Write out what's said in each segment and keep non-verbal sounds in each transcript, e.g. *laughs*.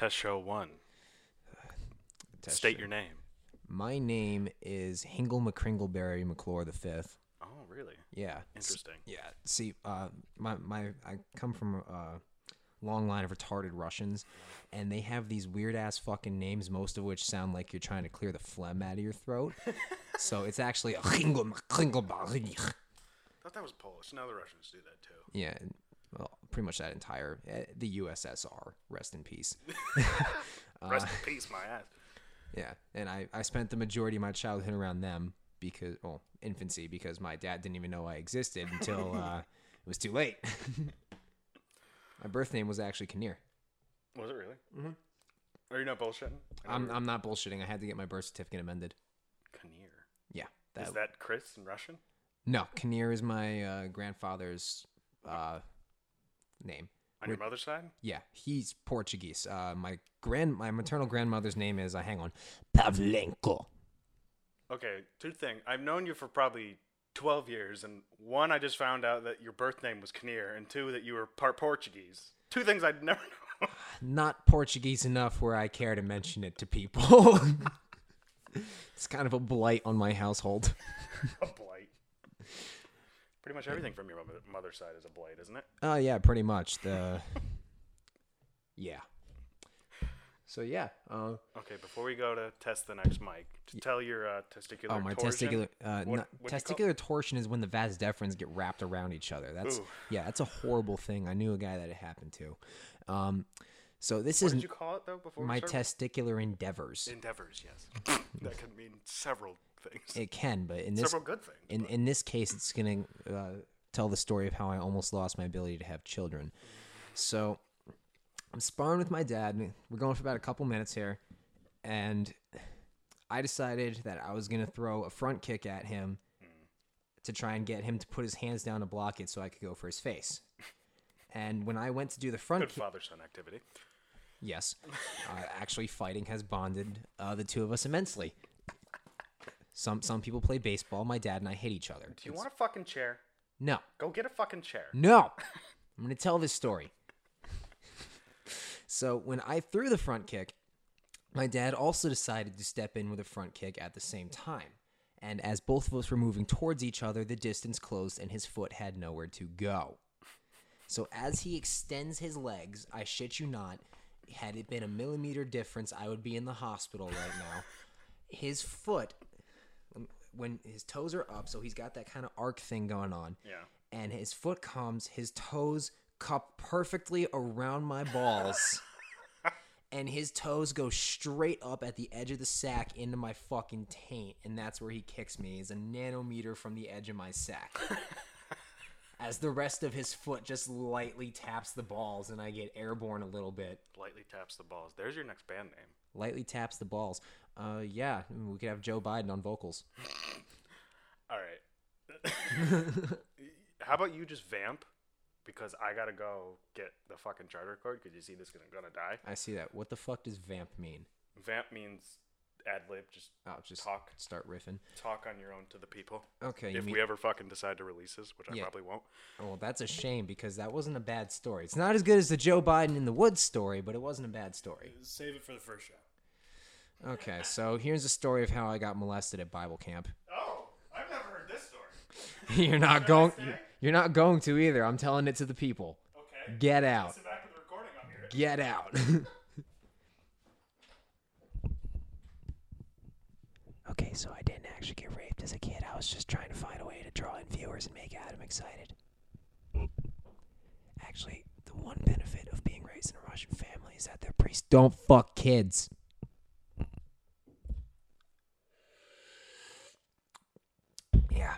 Test show one. Test State show. your name. My name is Hingle McCringleberry McClure the fifth. Oh, really? Yeah. s- Interesting. Yeah. See, uh, my my I come from a long line of retarded Russians, and they have these weird ass fucking names, most of which sound like you're trying to clear the phlegm out of your throat. *laughs* so it's actually a Hingle McCringleberry. I thought that was Polish. Now the Russians do that too. Yeah. Well, pretty much that entire eh, the USSR. Rest in peace. *laughs* Rest in peace, my ass. Yeah, and I, I spent the majority of my childhood around them because, well, infancy, because my dad didn't even know I existed until *laughs* uh, it was too late. *laughs* my birth name was actually Kinnear. Was it really? Mm-hmm. Are you not bullshitting? I'm, I'm not bullshitting. I had to get my birth certificate amended. Kinnear. Yeah. That, Is that Chris in Russian? no, Kinnear is my uh, grandfather's uh, name. On your mother's side? Yeah, he's Portuguese. Uh, my grand, my maternal grandmother's name is, uh, hang on, Pavlenko. Okay, two things. I've known you for probably 12 years, and one, I just found out that your birth name was Kinnear, and two, that you were part Portuguese. Two things I'd *laughs* never know. not Portuguese enough where I care to mention it to people. *laughs* it's kind of a blight on my household. *laughs* a blight. Pretty much everything from your mother- mother's side is a blight, isn't it? Oh yeah, pretty much. The *laughs* yeah. So yeah. Uh, Okay, before we go to test the next mic, just tell your uh, testicular oh, my torsion. testicular uh, What- no- what'd you call- testicular torsion is when the vas deferens get wrapped around each other. That's Ooh. yeah, that's a horrible thing. I knew a guy that it happened to. Um, so this What is did you call it though before? we my started? testicular endeavors. endeavors. Yes, *laughs* that could mean several things. It can, but in this several good things. in but- in this case, it's gonna uh, tell the story of how I almost lost my ability to have children. So I'm sparring with my dad. We're going for about a couple minutes here, and I decided that I was gonna throw a front kick at him to try and get him to put his hands down to block it, so I could go for his face. And when I went to do the front good kick, father son activity. yes, uh, actually fighting has bonded uh, the two of us immensely. Some some people play baseball. My dad and I hit each other. Do you want a fucking chair? No. Go get a fucking chair. No. *laughs* I'm going to tell this story. So, when I threw the front kick, my dad also decided to step in with a front kick at the same time. And as both of us were moving towards each other, the distance closed and his foot had nowhere to go. So, as he extends his legs, I shit you not, had it been a millimeter difference, I would be in the hospital right now. His foot, when his toes are up, so he's got that kind of arc thing going on Yeah. and his foot comes, his toes cup perfectly around my balls. *laughs* and his toes go straight up at the edge of the sack into my fucking taint, and that's where he kicks me, is a nanometer from the edge of my sack. *laughs* As the rest of his foot just lightly taps the balls, and I get airborne a little bit. Lightly taps the balls. There's your next band name. Lightly taps the balls. Uh, yeah, we could have Joe Biden on vocals. *laughs* All right. *laughs* How about you just vamp? Because I gotta go get the fucking charter cord. Because you see this gonna gonna die. I see that. What the fuck does vamp mean? Vamp means ad lib. Just Oh, just Talk. start riffing. talk on your own to the people. Okay, If mean- we ever fucking decide to release this, which I probably won't. Oh, well, that's a shame because that wasn't a bad story. It's not as good as the Joe Biden in the woods story, but it wasn't a bad story. Save it for the first show. Okay, so here's a story of how I got molested at Bible camp. Oh, I've never heard this story. *laughs* You're not going. You're not going to either. I'm telling it to the people. Okay. Get out. Sit back with the recording. I'll hear. Get out. *laughs* okay, so I didn't actually get raped as a kid. I was just trying to find a way to draw in viewers and make Adam excited. Actually, the one benefit of being raised in a Russian family is that their priests don't fuck kids. Yeah.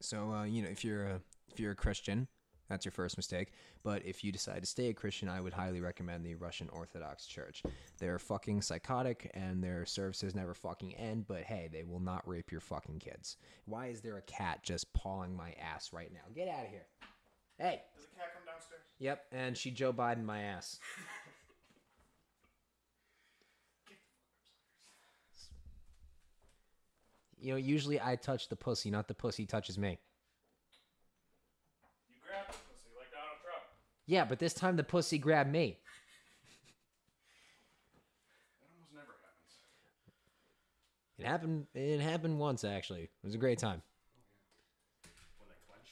So uh, you know, if you're a if you're a Christian, that's your first mistake. But if you decide to stay a Christian, I would highly recommend the Russian Orthodox Church. They're fucking psychotic and their services never fucking end, but hey, they will not rape your fucking kids. Why is there a cat just pawing my ass right now? Get out of here. Hey. Does the cat come downstairs? Yep, and she Joe Biden my ass. *laughs* You know, usually I touch the pussy, not the pussy touches me. You grab the pussy like Donald Trump. Yeah, but this time the pussy grabbed me. That almost never happens. It happened. It happened once actually. It was a great time. When they clench.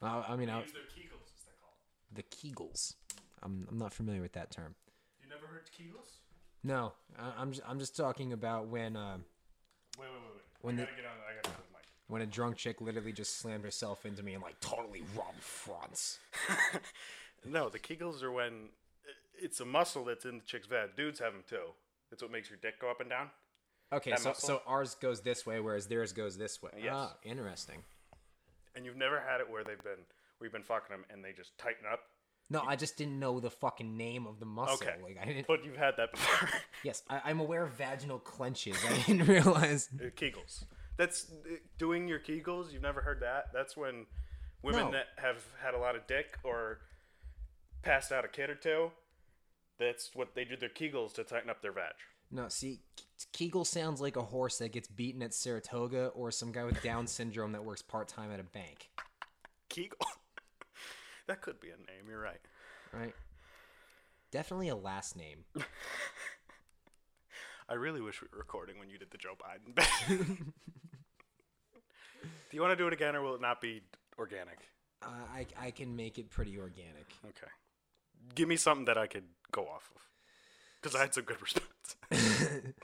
Uh, I mean, I, Use their kegels, as they're called. the Kegels. I'm I'm not familiar with that term. You never heard kegels? No, I, I'm just, I'm just talking about when uh, Wait, wait, wait, wait. When I the- gotta get on. I gotta get on the mic. when a drunk chick literally just slammed herself into me and like totally rubbed fronts. *laughs* No, the Kegels are when it's a muscle that's in the chick's vag. Dudes have them too. That's what makes your dick go up and down. Okay, That so muscle? so ours goes this way, whereas theirs goes this way. Yes. Ah, interesting. And you've never had it where they've been where you've been fucking them and they just tighten up. No, I just didn't know the fucking name of the muscle. Okay, Like I didn't. but you've had that before. *laughs* Yes, I, I'm aware of vaginal clenches. I didn't *laughs* realize. Uh, Kegels. That's uh, doing your Kegels. You've never heard that? That's when women No. that have had a lot of dick or passed out a kid or two. That's what they do their Kegels to tighten up their vag. No, see, Kegel sounds like a horse that gets beaten at Saratoga, or some guy with Down syndrome that works part time at a bank. Kegel. That could be a name. You're right. Right? Definitely a last name. *laughs* I really wish we were recording when you did the Joe Biden. *laughs* do you want to do it again, or will it not be organic? Uh, I I can make it pretty organic. Okay. Give me something that I could go off of, because I had some good response. *laughs*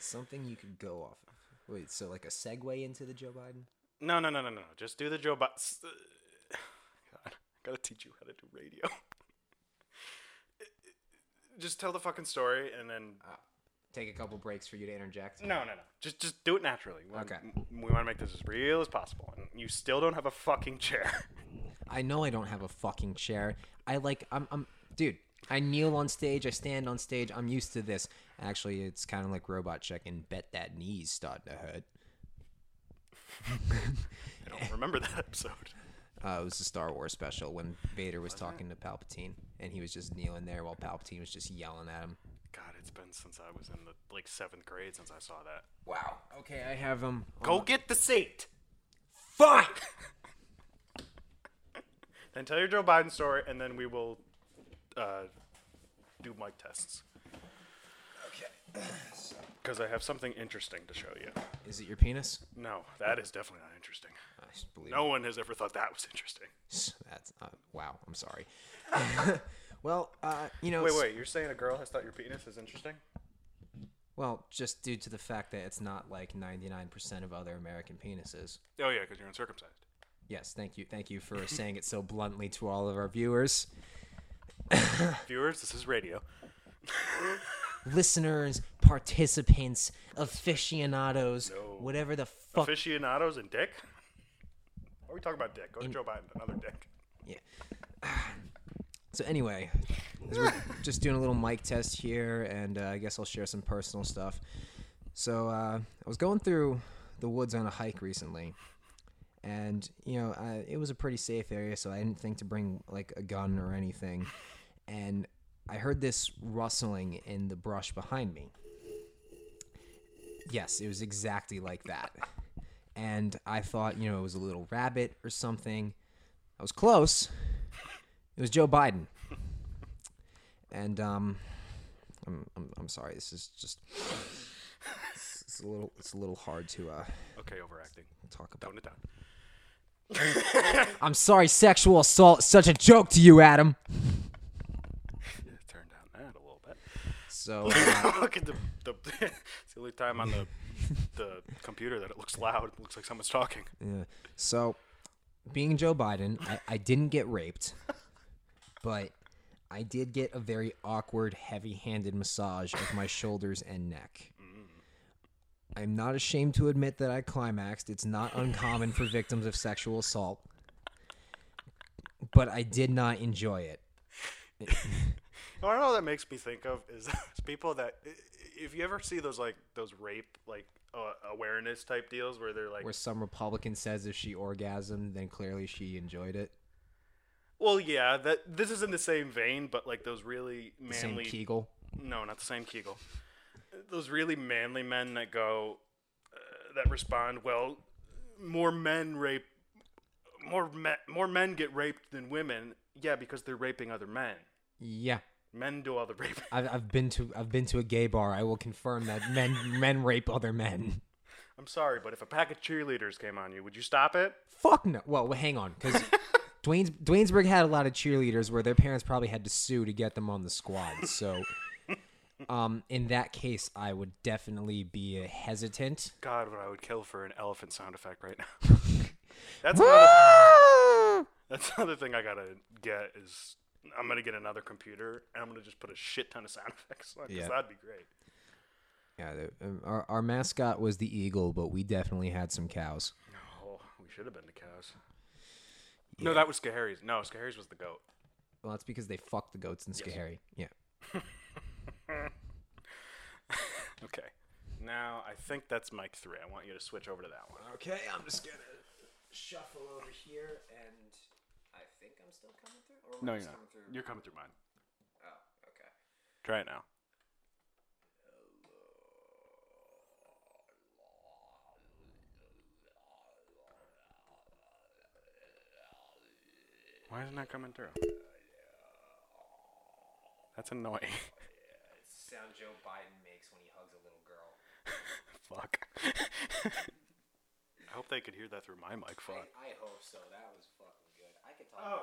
Something you could go off of. Wait, so like a segue into the Joe Biden? no, no, no, no, no. Just do the Joe Biden. Gotta teach you how to do radio. *laughs* Just tell the fucking story, and then uh, Take a couple breaks for you to interject. no, no, no. Just just do it naturally. We Okay. We want to make this as real as possible, and you still don't have a fucking chair. *laughs* I know I don't have a fucking chair. I like I'm I'm dude. I kneel on stage. I stand on stage. I'm used to this. Actually, it's kind of like Robot Chicken. Bet that knee's starting to hurt. *laughs* I don't remember that episode. Uh, it was a Star Wars special when Vader was talking to Palpatine, and he was just kneeling there while Palpatine was just yelling at him. God, it's been since I was in the like seventh grade since I saw that. Wow. Okay, I have him. Go get the seat. Fuck. *laughs* Then tell your Joe Biden story, and then we will uh, do mic tests. Because I have something interesting to show you. Is it your penis? No, that is definitely not interesting. I just believe. No one has ever thought that was interesting. That's uh, wow. I'm sorry. *laughs* well, uh, you know. Wait, wait, you're saying a girl has thought your penis is interesting? Well, just due to the fact that it's not like 99% of other American penises. Oh yeah, because you're uncircumcised. Yes, thank you. Thank you for *laughs* saying it so bluntly to all of our viewers, Viewers, this is radio. *laughs* listeners, participants, aficionados, No. whatever the fuck. Aficionados and dick. What are we talking about? Dick. Go to Joe Biden. Another dick. Yeah. *sighs* So anyway, we're *laughs* just doing a little mic test here, and uh, I guess I'll share some personal stuff. So uh, I was going through the woods on a hike recently, and you know I, it was a pretty safe area, so I didn't think to bring like a gun or anything. And I heard this rustling in the brush behind me. Yes, it was exactly like that. And I thought, you know, it was a little rabbit or something. I was close. It was Joe Biden. And um, I'm, I'm I'm sorry. This is just it's, it's a little it's a little hard to uh Okay, overacting. talk about. Tone it down. I'm sorry. Sexual assault is such a joke to you, Adam. Turn down that a little bit. So *laughs* uh, Look *laughs* at the, the *laughs* it's the only time on the the computer that it looks loud. It looks like someone's talking. yeah. so being Joe Biden, I, I didn't get raped, but I did get a very awkward, heavy-handed massage of my shoulders and neck. I'm not ashamed to admit that I climaxed. It's not uncommon for victims of sexual assault. But I did not enjoy it. You know what that makes me think of is *laughs* people that if you ever see those like those rape like uh, awareness type deals where they're like, Where some Republican says if she orgasmed, then clearly she enjoyed it. well, yeah, that this is in the same vein, but like those really The same manly. Kegel. No, not the same Kegel. Those really manly men that go, uh, that respond, well, more men rape, more men, more men get raped than women. Yeah, because they're raping other men. Yeah. Men do all the *laughs* raping. I've, I've been to I've been to a gay bar. I will confirm that men *laughs* men rape other men. I'm sorry, but if a pack of cheerleaders came on you, would you stop it? Fuck no. Well, hang on, because *laughs* Dwayne's Duanesburg had a lot of cheerleaders where their parents probably had to sue to get them on the squad. So, um, in that case, I would definitely be hesitant. God, what I would kill for an elephant sound effect right now. that's another, that's another thing I gotta get is I'm gonna get another computer and I'm gonna just put a shit ton of sound *laughs* effects on because Yeah. that'd be great. Yeah, the, um, our our mascot was the eagle, but we definitely had some cows. Oh, we should have been the cows. No, that was Schoharie's. No, Schoharie's was the goat. Well, that's because they fucked the goats in Yes. Yeah. *laughs* Okay. Now I think that's mic three. I want you to switch over to that one. Okay, I'm just gonna shuffle over here, and think I'm still coming through. Or No, you're not. You're coming through mine. Oh, okay. Try it now. Why isn't that coming through? That's annoying. *laughs* Sound Joe Biden makes when he hugs a little girl. *laughs* Fuck. *laughs* I hope they could hear that through my mic. Fuck. I hope so. That was fucking could talk. Oh,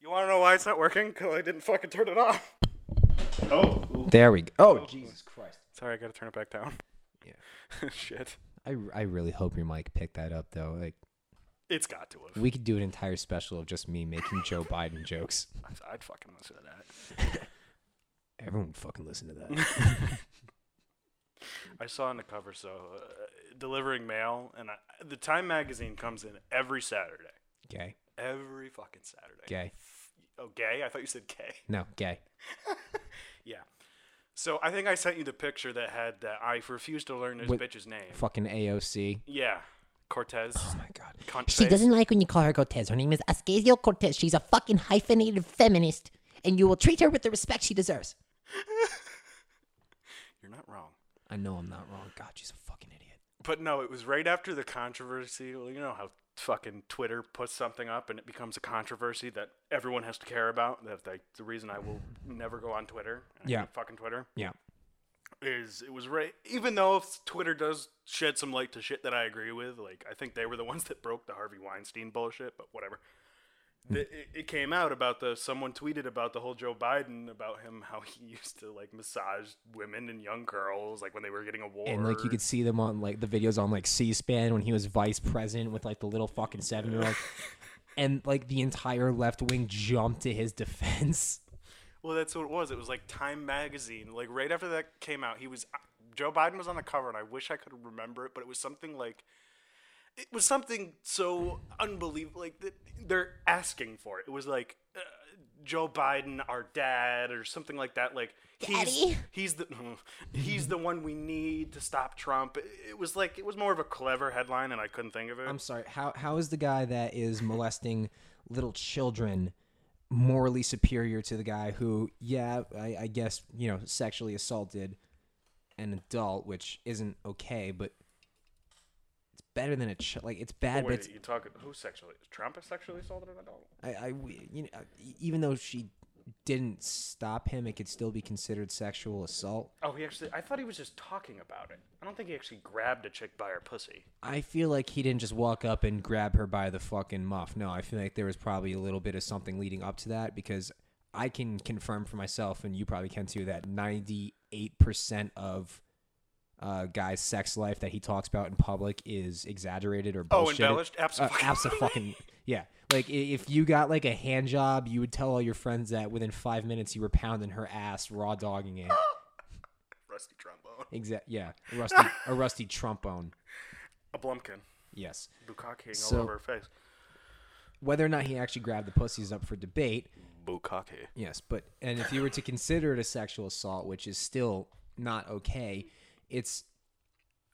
you want to know why it's not working? Because I didn't fucking turn it off. Oh. There we go. Oh, Jesus Christ. Sorry, I gotta turn it back down. Yeah. *laughs* Shit. I, I really hope your mic picked that up though. Like It's got to have. we could do an entire special of just me making Joe Biden jokes. I'd- *laughs* I'd fucking listen to that. *laughs* Everyone would fucking listen to that. I saw on the cover, so uh, delivering mail, and I, the Time magazine comes in every Saturday. gay. Every fucking Saturday. Gay. Oh, gay? I thought you said gay. *laughs* No, gay. Yeah. So I think I sent you the picture that had that I refuse to learn this With- bitch's name. Fucking AOC. Yeah, Cortez. Oh my god. Cunt She doesn't like when you call her Cortez. Her name is Ocasio Cortez. She's a fucking hyphenated feminist, and you will treat her with the respect she deserves. *laughs* You're not wrong. I know I'm not wrong. God, she's a fucking idiot. But no, it was right after the controversy. Well, you know how fucking Twitter puts something up and it becomes a controversy that everyone has to care about. That's like the reason I will never go on Twitter. Yeah. fucking Twitter. Yeah. Is it was right even though if Twitter does shed some light to shit that I agree with, like I think they were the ones that broke the Harvey Weinstein bullshit, but whatever. Hmm. The, it, it came out about the someone tweeted about the whole Joe Biden about him how he *laughs* used to like massage women and young girls like when they were getting awards And like you could see them on like the videos on like C-SPAN when he was vice president with like the little fucking seven year old, *laughs* and like the entire left wing jumped to his defense. Well, that's what it was. It was like Time magazine. Like right after that came out, he was Joe Biden was on the cover, and I wish I could remember it, but it was something like it was something so unbelievable. Like that they're asking for it. It was like uh, Joe Biden, our dad, or something like that. Like he's Daddy? he's the *laughs* he's the one we need to stop Trump. It, it was like it was more of a clever headline, and I couldn't think of it. I'm sorry. How how is the guy that is molesting little children morally superior to the guy who, yeah, I, I guess you know, sexually assaulted an adult, which isn't okay, but it's better than a ch- like it's bad, but Wait, it's you talking who sexually? Trump has sexually assaulted an adult? I, I you know, even though she didn't stop him, it could still be considered sexual assault. Oh, he actually. I thought he was just talking about it. I don't think he actually grabbed a chick by her pussy. I feel like he didn't just walk up and grab her by the fucking muff. No, I feel like there was probably a little bit of something leading up to that because I can confirm for myself, and you probably can too, that 98% of uh, guy's sex life that he talks about in public is exaggerated or Oh, bullshit. embellished? Uh, Abso-fucking- *laughs* yeah. Like if you got like a hand job, you would tell all your friends that within five minutes you were pounding her ass, raw dogging it. *laughs* Rusty trombone. Exact. Yeah, a *laughs* rusty, a rusty trombone. A Blumpkin. Yes. Bukkake So- all over her face. Whether or not he actually grabbed the pussy is up for debate. Bukkake. Yes, but and if you were to consider it a sexual assault, which is still not okay, it's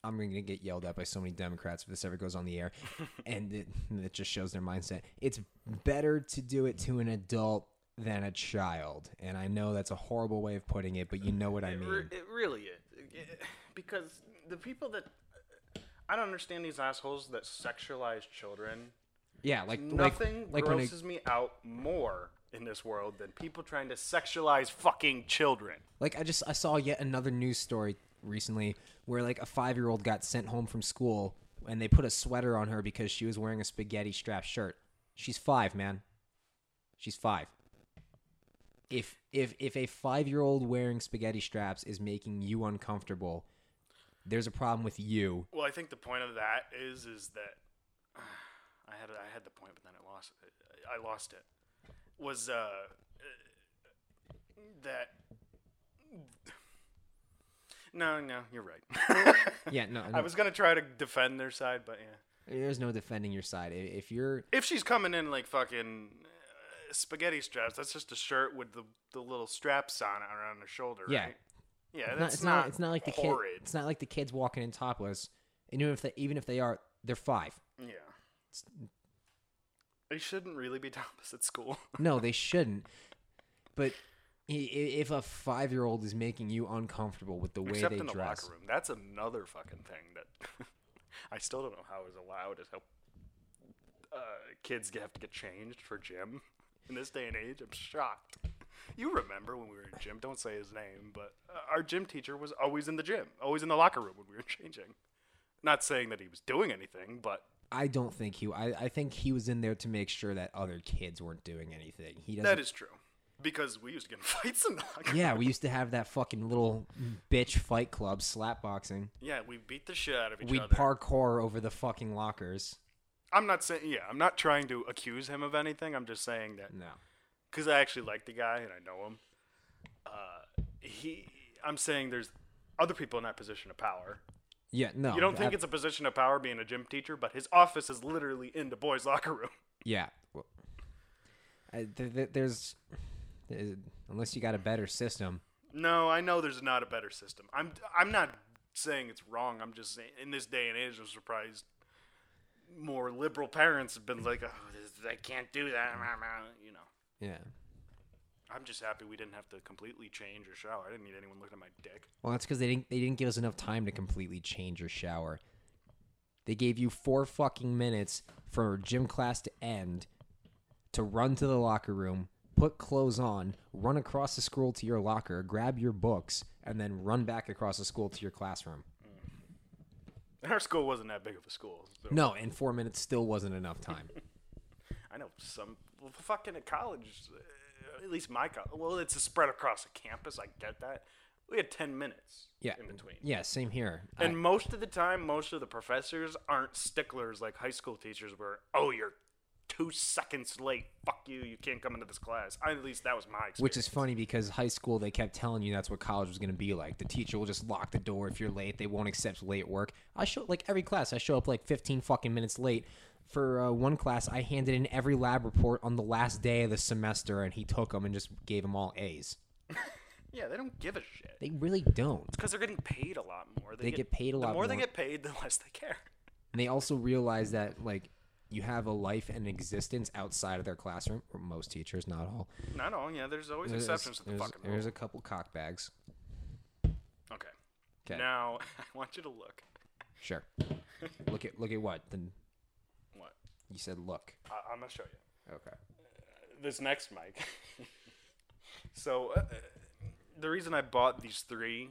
I'm going to get yelled at by so many Democrats if this ever goes on the air, *laughs* and it, it just shows their mindset. It's better to do it to an adult than a child, and I know that's a horrible way of putting it, but you know what I It, mean. re- it really is. It- because the people that. I don't understand these assholes that sexualize children. yeah, like Nothing like like grosses me out more in this world than people trying to sexualize fucking children. Like I just I saw yet another news story recently where like a five year old got sent home from school and they put a sweater on her because she was wearing a spaghetti strap shirt. She's five, man. She's five. If if if a five year old wearing spaghetti straps is making you uncomfortable, there's a problem with you. Well, I think the point of that is is that *sighs* I had I had the point, but then I lost it. I lost it. Was uh that no no you're right. *laughs* Yeah, no, I was gonna try to defend their side, but yeah. there's no defending your side. If you're If she's coming in like fucking uh, spaghetti straps, that's just a shirt with the, the little straps on it around her shoulder, Yeah. right? Yeah, it's not, it's not it's not like the kid it's not like the kids walking in topless. And even if they even if they are, they're five. Yeah. They shouldn't really be *laughs* topless at school. No, they shouldn't. But i- i- if a five year old is making you uncomfortable with the way Except they in the dress, locker room. That's another fucking thing that *laughs* I still don't know how is allowed is how uh, kids have to get changed for gym in this day and age. I'm shocked. You remember when we were in gym? Don't say his name, but uh, our gym teacher was always in the gym, always in the locker room when we were changing. Not saying that he was doing anything, but I don't think he. I, I think he was in there to make sure that other kids weren't doing anything. He doesn't. that is true. Because we used to get in *laughs* fights in the locker room. yeah, we used to have that fucking little bitch fight club, slap boxing. Yeah, we beat the shit out of each other. We'd other. parkour over the fucking lockers. I'm not saying, yeah, I'm not trying to accuse him of anything. I'm just saying that No. because I actually like the guy and I know him. Uh, he, I'm saying there's other people in that position of power. Yeah, no. You don't think it's a position of power being a gym teacher, but his office is literally in the boys' *laughs* locker room. Yeah. Well, I, th- th- there's unless you got a better system. No, I know there's not a better system. I'm, I'm not saying it's wrong. I'm just saying in this day and age, I'm surprised more liberal parents have been like, oh, this, I can't do that. You know. Yeah. I'm just happy we didn't have to completely change or shower. I didn't need anyone looking at my dick. Well, that's because they didn't they didn't give us enough time to completely change or shower. They gave you four fucking minutes for gym class to end, to run to the locker room, put clothes on, run across the school to your locker, grab your books, and then run back across the school to your classroom. Our school wasn't that big of a school. So No, and four minutes still wasn't enough time. *laughs* I know some well, fucking at college, uh, at least my college. Well, it's a spread across the campus. I get that. We had ten minutes Yeah. in between. Yeah, same here. And I- most of the time, most of the professors aren't sticklers like high school teachers were. Oh, you're two seconds late. Fuck you. You can't come into this class. I, at least that was my experience. Which is funny because high school they kept telling you that's what college was going to be like. The teacher will just lock the door if you're late. They won't accept late work. I show like every class I show up like 15 fucking minutes late. For uh, one class, I handed in every lab report on the last day of the semester, and he took them and just gave them all A's. *laughs* yeah, they don't give a shit. They really don't. It's because they're getting paid a lot more. They get paid a lot more The more they more. get paid, the less they care. And they also realize that like you have a life and existence outside of their classroom. Or most teachers, not all. Not all. Yeah, there's always There's, exceptions to the fucking there's a couple cockbags. Okay. Now *laughs* I want you to look. Sure. look at look at what? Then What? you said look. I- I'm gonna show you. Okay. this next mic. *laughs* so uh, the reason I bought these three,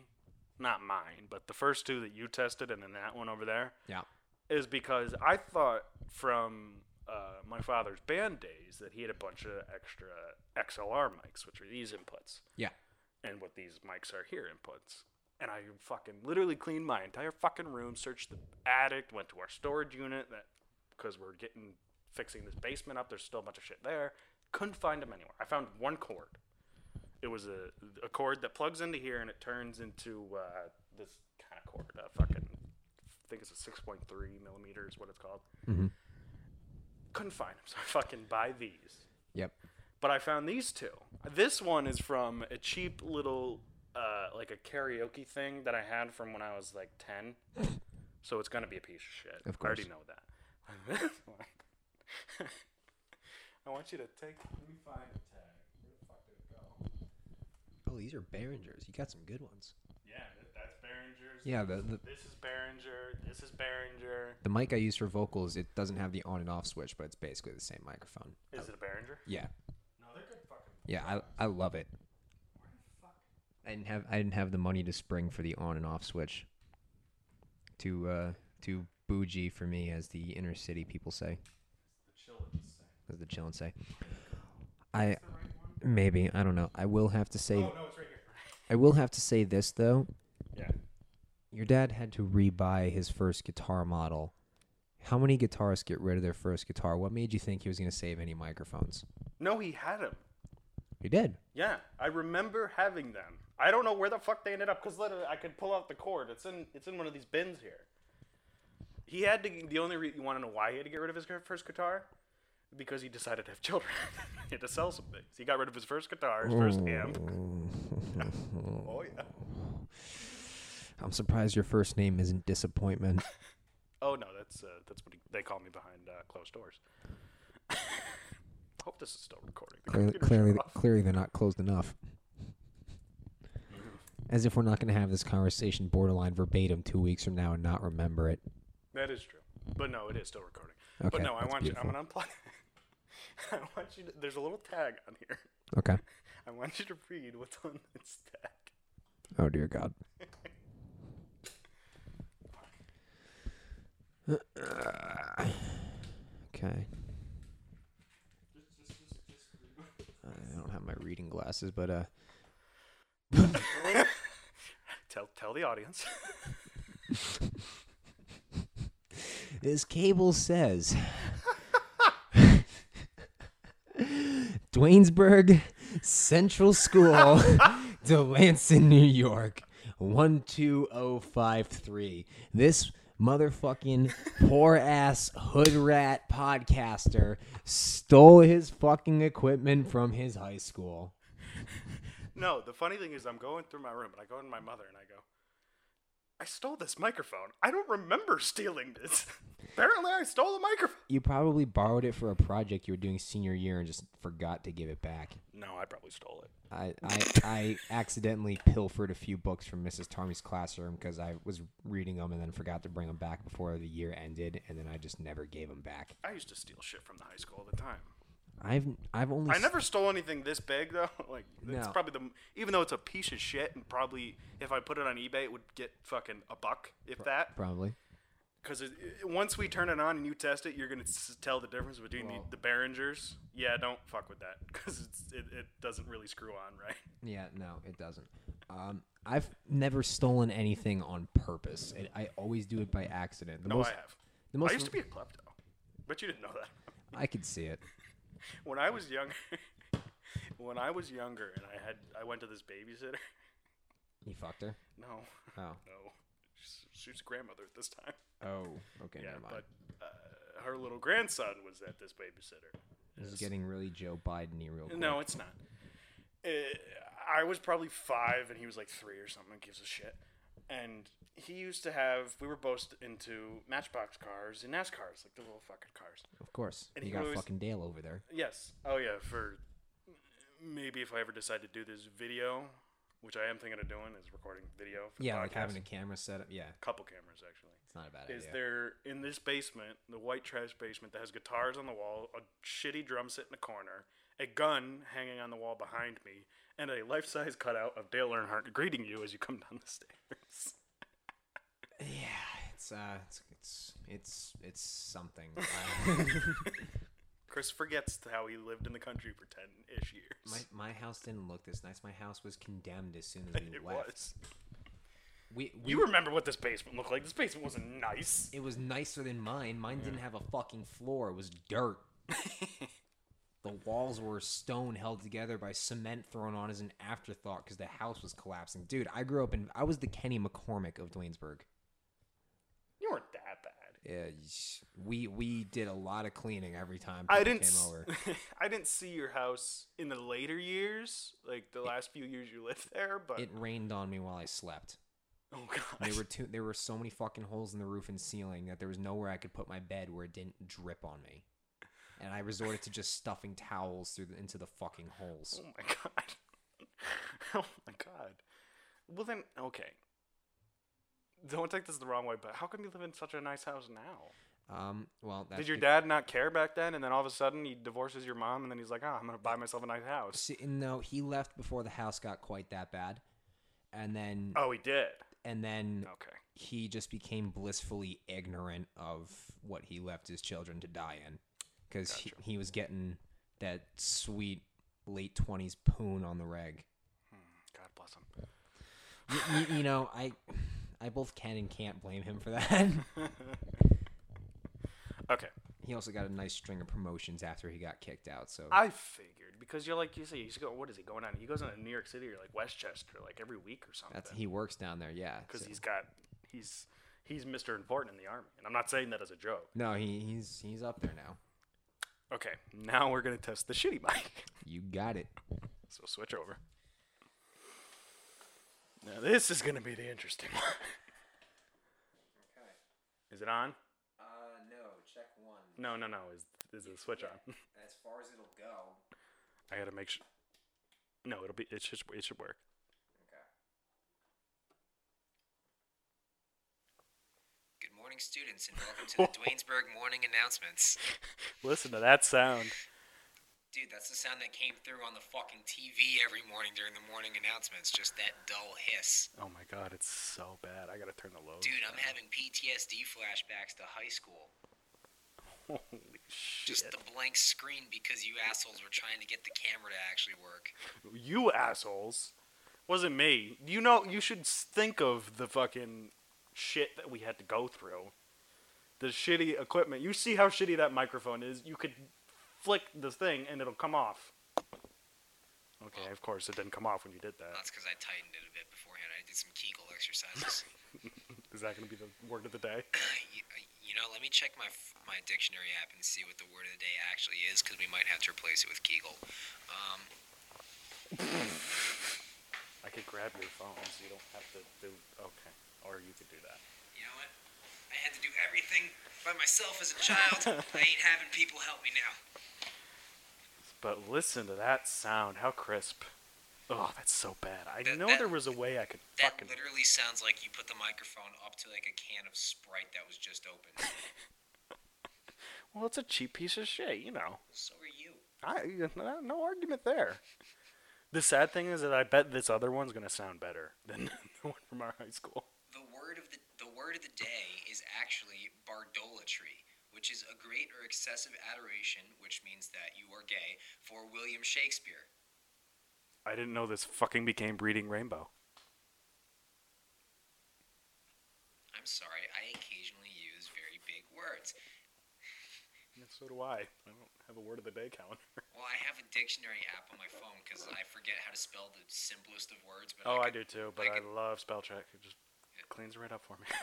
not mine, but the first two that you tested and then that one over there, Yeah. is because I thought from uh, my father's band days that he had a bunch of extra XLR mics, which are these inputs, Yeah. and what these mics are here inputs. And I fucking literally cleaned my entire fucking room, searched the attic, went to our storage unit that because we're getting fixing this basement up. There's still a bunch of shit there. Couldn't find them anywhere. I found one cord. It was a, a cord that plugs into here and it turns into uh, this kind of cord. Uh, fucking, I think it's a 6.3 millimeters, what it's called. Mhm. Couldn't find them, so I fucking buy these. Yep. But I found these two. This one is from a cheap little, uh, like a karaoke thing that I had from when I was like 10. *laughs* So it's to be a piece of shit. Of course. I already know that. *laughs* *laughs* I want you to take. Let me find a tag. Where the fuck did it go? Oh, these are Behringers. You got some good ones. Yeah, that- that's Behringer's. Yeah, the, the This is Behringer. This is Behringer. the mic I use for vocals, it doesn't have the on and off switch, but it's basically the same microphone. Is it a Behringer? Yeah. No, they're good fucking Yeah, I I love it. I didn't have I didn't have the money to spring for the on and off switch. Too uh too bougie for me, as the inner city people say. As the chillin' say. I maybe I don't know. I will have to say Oh no, it's right here. I will have to say this though. Yeah. Your dad had to rebuy his first guitar model. How many guitarists get rid of their first guitar? What made you think he was going to save any microphones? No, he had them. He did. Yeah, I remember having them. I don't know where the fuck they ended up because literally I could pull out the cord. It's in it's in one of these bins here. He had to. The only reason you want to know why he had to get rid of his first guitar, because he decided to have children. *laughs* he had to sell some things. He got rid of his first guitar, his first amp. oh, *laughs* oh yeah. I'm surprised your first name isn't disappointment. *laughs* Oh no, that's uh, that's what he, they call me behind uh, closed doors. *laughs* Hope this is still recording. *laughs* The clearly, clearly, clearly, they're not closed enough. As if we're not going to have this conversation borderline verbatim two weeks from now and not remember it. That is true. But no, it is still recording. Okay, but no, I want you. I'm gonna unplug. I want you. To, there's a little tag on here. Okay. I want you to read what's on this tag. Oh dear God. Okay. I don't have my reading glasses, but uh, *laughs* Tell tell the audience. *laughs* This cable says *laughs* Duanesburg Central School, Delanson, New York, 12053. This motherfucking poor ass hood rat podcaster stole his fucking equipment from his high school. *laughs* no, the funny thing is, I'm going through my room and I go to my mother and I go, I stole this microphone. I don't remember *laughs* stealing this. Apparently, I stole the microphone. You probably borrowed it for a project you were doing senior year and just forgot to give it back. No, I probably stole it. I, I, I *laughs* accidentally pilfered a few books from Mrs. Tarmy's classroom because I was reading them and then forgot to bring them back before the year ended, and then I just never gave them back. I used to steal shit from the high school all the time. I've I've only I never stole anything this big though. *laughs* Like it's No. probably the even though it's a piece of shit and probably if I put it on eBay it would get fucking a buck if that. probably Because it, it- once we turn it on and you test it, you're gonna s- tell the difference between Well- the, the Behringers. Yeah, don't fuck with that *laughs* because it, it doesn't really screw on right. yeah no it doesn't. Um, I've never stolen anything on purpose. It, I always do it by accident. The No, most, I have. The most I used to be a klepto, but you didn't know that. I could see it. *laughs* When I was younger, *laughs* when I was younger and I had I went to this babysitter. You fucked her. No, Oh *laughs* no, she's, grandmother at this time. oh okay Yeah, never mind. but uh, her little grandson was at this babysitter. this is getting really Joe Biden-y real quick. No, it's not. Uh, I was probably five, and he was like three or something. Gives a shit. And he used to have. We were both into Matchbox cars and NASCARs, like the little fucking cars. of course And you he got always- fucking Dale over there. Yes. Oh yeah. For maybe if I ever decide to do this video, which I am thinking of doing, is recording video. For Yeah, like having a camera set up. Yeah, couple cameras actually. it's not a bad Is idea. there in this basement, the white trash basement that has guitars on the wall, a shitty drum set in the corner, a gun hanging on the wall behind me, and a life-size cutout of Dale Earnhardt greeting you as you come down the stairs? Yeah, it's uh, it's it's it's, it's something. *laughs* Chris forgets how he lived in the country for ten-ish years. my my house didn't look this nice. My house was condemned as soon as we *laughs* it left. was. We, we You remember what this basement looked like? This basement wasn't nice. it was nicer than mine. Mine didn't have a fucking floor. It was dirt. *laughs* the walls were stone held together by cement thrown on as an afterthought because the house was collapsing. Dude, I grew up in. I was the Kenny McCormick of Duanesburg. You weren't that bad. Yeah, we we did a lot of cleaning every time I didn't. came over. *laughs* I didn't see your house in the later years, like the last few years you lived there. But It rained on me while I slept. oh *laughs* god, There were two. There were so many fucking holes in the roof and ceiling that there was nowhere I could put my bed where it didn't drip on me, and I resorted to just stuffing towels through the, into the fucking holes. Oh my god. *laughs* oh my god. Well then, okay. Don't take this the wrong way, but how come you live in such a nice house now? Um, well, Did your dad not care back then? And then all of a sudden he divorces your mom, and then he's like, "Oh, I'm gonna buy myself a nice house." See, no, he left before the house got quite that bad, and then Oh, he did. and then Okay. he just became blissfully ignorant of what he left his children to die in, because he, he was getting that sweet late twenties poon on the reg. Hmm, God bless him. you, you, you know, I I both can and can't blame him for that. *laughs* Okay. he also got a nice string of promotions after he got kicked out. So I figured because you're like you say he's going. What is he going on? He goes into New York City or like Westchester like every week or something. that's he works down there. Yeah, because so- he's got he's he's Mr. Important in the army, and I'm not saying that as a joke. no, he, he's he's up there now. Okay, now we're gonna test the shitty mic. You got it. So switch over. Now this is gonna be the interesting one. Is it on? Uh, no, check one. No, no, no. Is is the switch on? As far as it'll go. I gotta make sure. No, it'll be. It should. It should work. Okay. Morning, students, and welcome to the *laughs* Duanesburg morning announcements. Listen to that sound. Dude, that's the sound that came through on the fucking TV every morning during the morning announcements. Just that dull hiss. Oh my god, it's so bad. I gotta turn the low. Dude, I'm having PTSD flashbacks to high school. Holy shit! Just the blank screen because you assholes were trying to get the camera to actually work. You assholes. Wasn't me. You know, you should think of the fucking shit that we had to go through. The shitty equipment. You see how shitty that microphone is. You could flick the thing and it'll come off. Okay, of course it didn't come off when you did that. That's because I tightened it a bit beforehand. I did some Kegel exercises. *laughs* *laughs* Is that going to be the word of the day? *clears throat* you, you know, let me check my my dictionary app and see what the word of the day actually is, because we might have to replace it with Kegel. Um, *laughs* I could grab your phone so you don't have to do. Okay, or you could do that. You know what? I had to do everything by myself as a child. *laughs* I ain't having people help me now. But listen to that sound. How crisp. Oh, that's so bad. I That- know that- there was a way I could That fucking. literally sounds like you put the microphone up to like a can of Sprite that was just opened. *laughs* Well, it's a cheap piece of shit, you know. so are you. I no, no argument there. The sad thing is that I bet this other one's gonna sound better than *laughs* the one from our high school. The word of the the word of the day is actually bardolatry, which is a great or excessive adoration, which means that you are gay, for William Shakespeare. I didn't know this fucking became Reading Rainbow. I'm sorry, I occasionally use very big words. *laughs* Yeah, so do I. I don't have a word of the day calendar. *laughs* Well, I have a dictionary app on my phone because I forget how to spell the simplest of words. But oh, I, could- do too, but I I, love spell check. It just cleans right up for me. *laughs*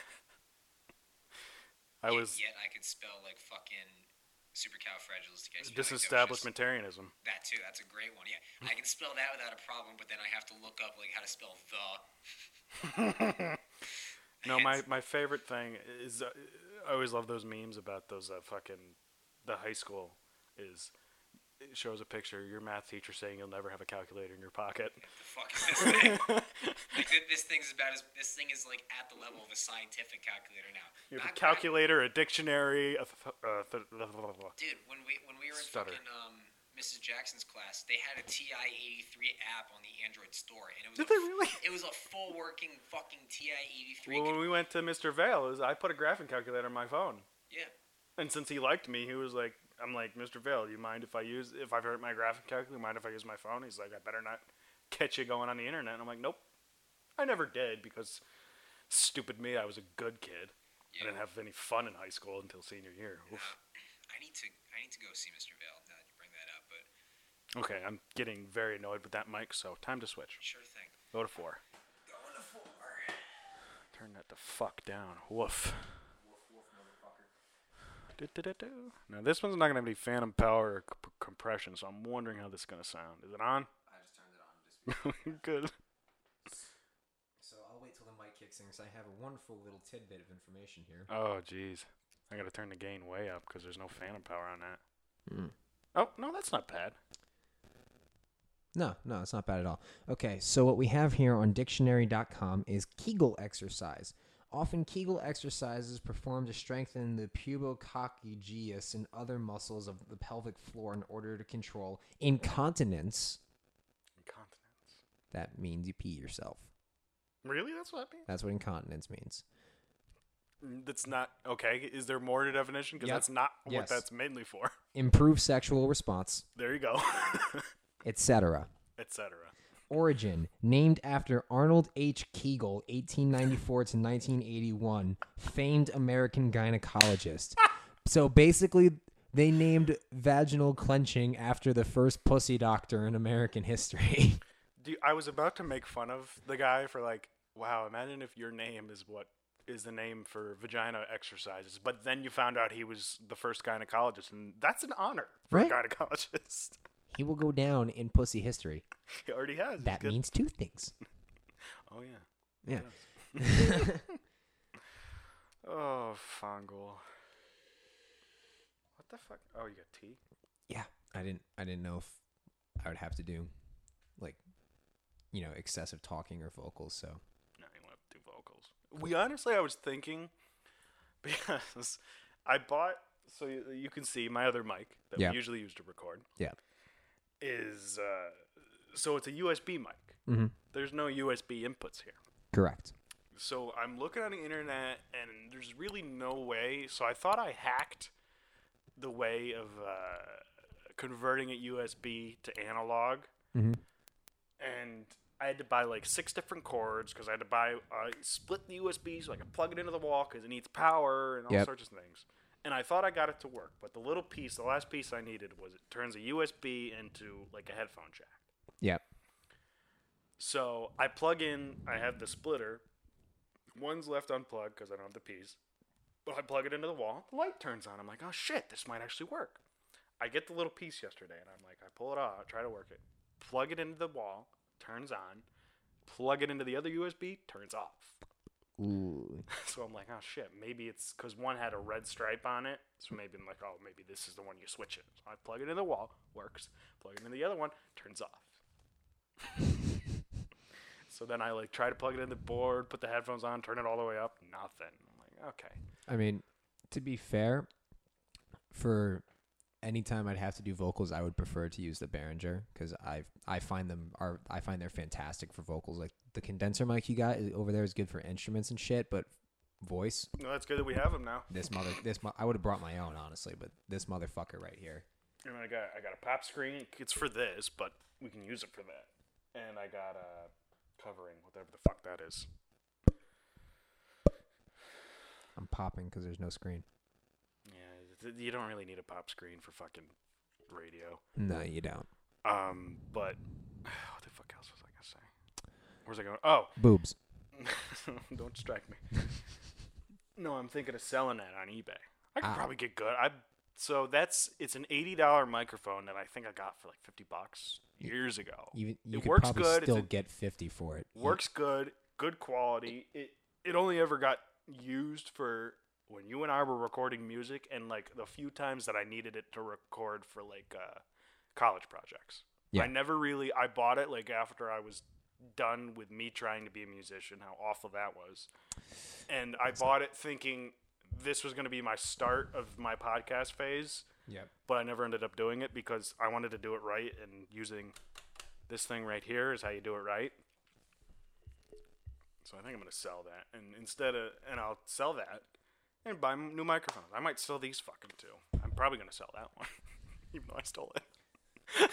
I yet- was Yet I could spell like fucking supercalifragilisticexpialidocious. disestablishmentarianism. That too. That's a great one. Yeah, I can spell that without a problem, but then I have to look up like how to spell the. *laughs* No, my, my favorite thing is uh, I always love those memes about those uh, fucking the high school is it shows a picture your math teacher saying you'll never have a calculator in your pocket. The fuck is this thing? *laughs* like thi- this thing's about as this thing is like at the level of a scientific calculator now. You have a Not- not- calculator, a dictionary, a th- uh, th- Dude, when we when we were in Stutter. fucking um, Mrs. Jackson's class, they had a TI-83 app on the Android store, and it was Did a they really? It was a full working fucking TI-83. Well, when we went to Mr. Vale, was, I put a graphing calculator on my phone. yeah. And since he liked me, he was like, "I'm like, Mr. Vale, you mind if I use if I've hurt my graphic calculator? Mind if I use my phone?" He's like, "I better not catch you going on the internet." And I'm like, "Nope, I never did because stupid me, I was a good kid. I didn't have any fun in high school until senior year." Oof. I need to I need to go see Mr. Vale now that you bring that up, but Okay, I'm getting very annoyed with that mic, so time to switch. sure thing. Go to four. Going to four. Turn that the fuck down. Woof. Now this one's not gonna be phantom power or c- compression, so I'm wondering how this is gonna sound. Is it on? I just turned it on. Just *laughs* Good. so I'll wait till the mic kicks in because I have a wonderful little tidbit of information here. Oh jeez, I gotta turn the gain way up because there's no phantom power on that. Hmm. Oh no, that's not bad. No, no, it's not bad at all. Okay, so what we have here on dictionary.com is Kegel exercise. Often Kegel exercises performed to strengthen the pubococcygeus and other muscles of the pelvic floor in order to control incontinence. Incontinence. That means you pee yourself. Really? That's what I mean? That's what incontinence means. Mm, That's not okay. Is there more to definition? Because Yep. that's not what Yes. that's mainly for. Improve sexual response, There you go, *laughs* etc. etc. Origin, named after Arnold H. Kegel, 1894 to 1981, famed American gynecologist. so basically, they named vaginal clenching after the first pussy doctor in American history. *laughs* Do you, I was about to make fun of the guy for like, wow, imagine if your name is what is the name for vagina exercises, but then you found out he was the first gynecologist, and that's an honor for Right. a gynecologist. *laughs* he will go down in pussy history. *laughs* he already has. That means two things. *laughs* Oh yeah. Yeah. *laughs* Oh, Fongle. What the fuck? Oh, you got tea? Yeah, I didn't. I didn't know if I would have to do, like, you know, excessive talking or vocals. So No, you want to do vocals. We honestly, I was thinking because I bought. So you, you can see my other mic that Yeah. we usually use to record yeah. Is uh, so it's a USB mic. Mm-hmm. There's no USB inputs here. Correct. So I'm looking on the internet, and there's really no way. So I thought I hacked the way of uh, converting a USB to analog, Mhm. and I had to buy like six different cords because I had to buy uh, split the USB so I could plug it into the wall because it needs power and all Yep. sorts of things. And I thought I got it to work, but the little piece, the last piece I needed was it turns a USB into like a headphone jack. Yep. So I plug in. I have the splitter. One's left unplugged because I don't have the piece. But I plug it into the wall. The light turns on. I'm like, oh shit, this might actually work. I get the little piece yesterday, and I'm like, I pull it out, try to work it, plug it into the wall, turns on. Plug it into the other USB, turns off. Ooh. *laughs* So I'm like, oh shit, maybe it's because one had a red stripe on it. So maybe I'm like, oh, maybe this is the one you switch it. So I plug it in the wall, works. Plug it in the other one, turns off. *laughs* so then I like try to plug it in the board, put the headphones on, turn it all the way up, nothing. I'm like, okay. I mean, to be fair, for any time I'd have to do vocals, I would prefer to use the Behringer because I I find them are I find they're fantastic for vocals. Like the condenser mic you got over there is good for instruments and shit, but voice, No, that's good that we have them now. this mother this mo- I would have brought my own honestly, but this motherfucker right here. And I got I got a pop screen. It's for this, but we can use it for that. And I got a covering whatever the fuck that is. I'm popping because there's no screen. Yeah, you don't really need a pop screen for fucking radio. No, you don't. Um, but *sighs* what the fuck else was I gonna say? Where's I going? Oh, *laughs* Boobs. don't distract me. *laughs* no, I'm thinking of selling that on eBay. I could Ah. probably get good. I so that's it's an eighty dollar microphone that I think I got for like fifty bucks years ago. Even you It could works probably good, still a- get 50 for it. You- Works good, good quality. It it only ever got used for when you and I were recording music and like the few times that I needed it to record for like uh, college projects. Yeah. I never really I bought it like after I was done with me trying to be a musician, how awful that was. And I bought it thinking this was going to be my start of my podcast phase, Yep. but I never ended up doing it because I wanted to do it right and using this thing right here is how you do it right. So I think I'm going to sell that and instead of and I'll sell that and buy new microphones. I might sell these fucking too. I'm probably going to sell that one *laughs* even though I stole it. *laughs*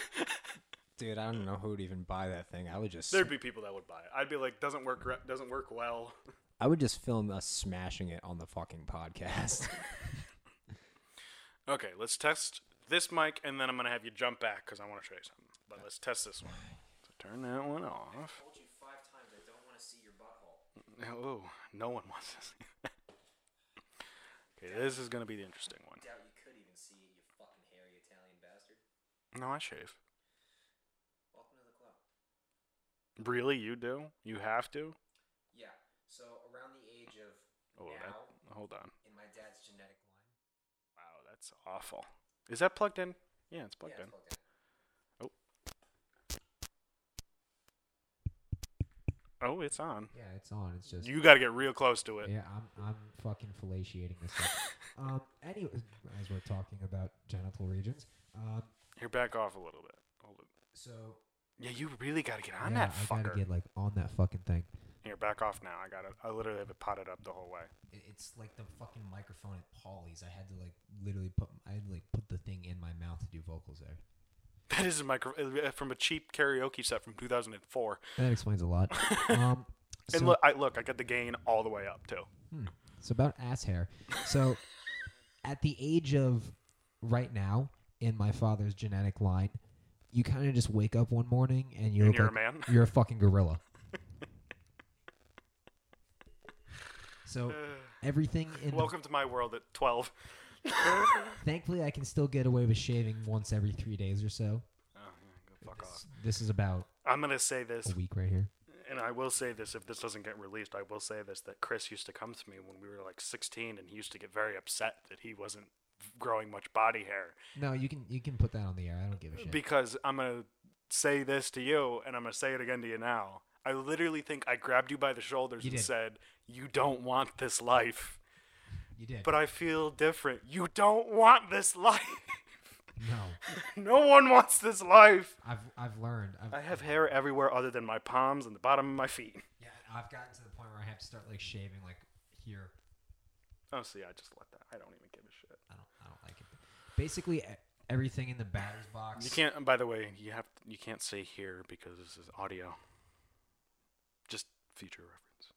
Dude, I don't know who would even buy that thing. I would just There'd be people that would buy it. I'd be like doesn't work re- doesn't work well. *laughs* I would just film us smashing it on the fucking podcast. Okay, let's test this mic, and then I'm gonna have you jump back because I want to show you something. But let's test this one. So turn that one off. told you five times I don't want to see your butthole. Oh, no one wants to see that. Okay, this is gonna be the interesting one. Doubt you could even see it, you fucking hairy Italian bastard. No, I shave. Welcome to the club. Really, you do? You have to? Yeah. So around the age of Oh, now, that. Hold on. in my dad's genetic line. Wow, that's awful. Is that plugged in? Yeah, it's plugged yeah, in. it's plugged in. Oh. It's on. Yeah, it's on. It's just You got to get real close to it. yeah. I'm I'm fucking fellatiating this. Stuff. *laughs* um. Anyway, as we're talking about genital regions, um. you're back off a little bit. Hold it. So Yeah, you really got to get on yeah, that I fucker. gotta get like on that fucking thing. Here, back off now. I got it. I literally have it potted up the whole way. It- It's like the fucking microphone at Paulie's. I had to like literally put I had to like put the thing in my mouth to do vocals there. That is a micro uh, from a cheap karaoke set from 2004. That explains a lot. *laughs* um. And look, I look, I got the gain all the way up too. So about ass hair. So at the age of right now in my father's genetic line, you kind of just wake up one morning and you and you're a like man? *laughs* you're a fucking gorilla. *laughs* so everything in the, Welcome to my world at 12. *laughs* thankfully I can still get away with shaving once every 3 days or so. Oh, yeah, go fuck off. This, this is about I'm gonna say this, a week right here. and I will say this if this doesn't get released, I will say this that Chris used to come to me when we were like 16, and he used to get very upset that he wasn't growing much body hair No, you can you can put that on the air. I don't give a shit. because I'm gonna say this to you, and I'm gonna say it again to you now. I literally think I grabbed you by the shoulders You and did. said, "You don't want this life," you did. but I feel different. You don't want this life. no. *laughs* no one wants this life. I've I've learned. I've, I have hair everywhere other than my palms and the bottom of my feet. yeah, I've gotten to the point where I have to start like shaving like here. Oh, see, I just let that. I don't even give a shit. I don't I don't like it. Basically, everything in the batter's box. You can't. By the way, you have you can't say here because this is audio. Just future reference.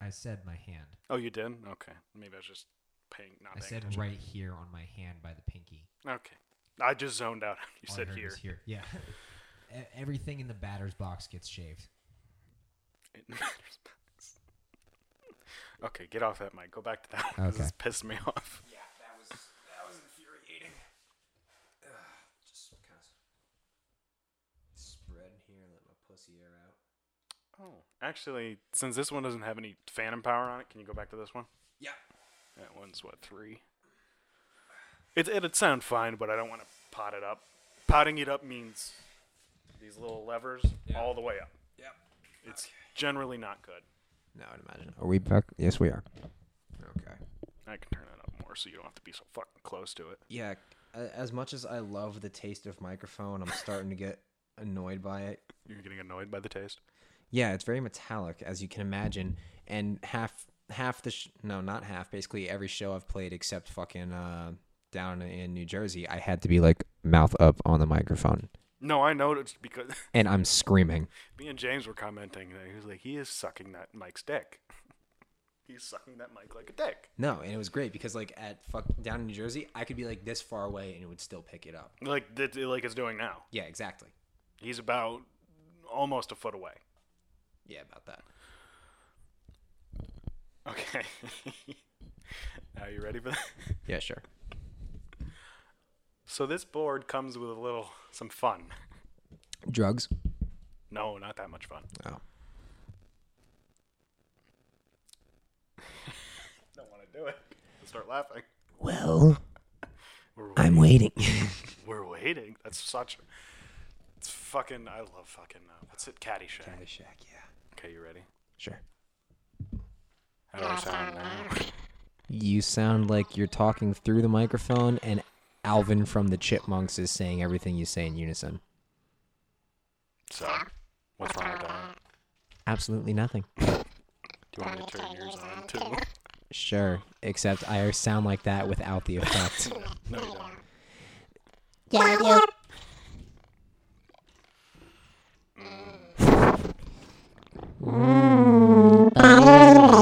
I said my hand. Oh, you did? Okay, maybe I was just paying not. I said attention. right here on my hand by the pinky. Okay, I just zoned out. *laughs* You All I said heard here. was here. Yeah. *laughs* Everything in the batter's box gets shaved. It matters. *laughs* okay, get off that mic. Go back to that. one, 'cause Okay. This pissed me off. Yeah, that was that was infuriating. just kind of spread here, let my pussy air out. Oh, actually, since this one doesn't have any phantom power on it, can you go back to this one? Yeah. That one's what three. It it'd sound fine, but I don't want to pot it up. Potting it up means these little levers Yeah. all the way up. Yep. It's generally not good. No, I'd imagine. Are we back? Yes, we are. Okay. I can turn it up more so you don't have to be so fucking close to it. Yeah, as much as I love the taste of microphone, I'm starting to get annoyed by it. You're getting annoyed by the taste. Yeah, it's very metallic, as you can imagine, and half half the sh- no, not half. Basically, every show I've played except fucking uh, down in New Jersey, I had to be like mouth up on the microphone, No, I noticed because *laughs* and I'm screaming. me and James were commenting that he was like, he is sucking that mic's dick. *laughs* He's sucking that mic like a dick. No, and it was great because like at fuck down in New Jersey, I could be like this far away and it would still pick it up. Like that- like it's doing now. Yeah, exactly. He's about almost a foot away. Yeah, about that. Okay. *laughs* Are you ready for that? *laughs* Yeah, sure. So this board comes with a little some fun. Drugs. No, not that much fun. Oh. *laughs* Don't want to do it. Start laughing. Well, We're I'm waiting. waiting. We're waiting. That's such. It's fucking. I love fucking. Uh, what's it? Caddyshack. Caddyshack. Yeah. Okay, you ready? Sure. How do I sound now? You sound like you're talking through the microphone, and Alvin from the Chipmunks is saying everything you say in unison. So, what's wrong with that? Absolutely nothing. *laughs* Do you want me to turn yours on too? Sure, except I sound like that without the effect. *laughs* No, you don't. Yeah, I do.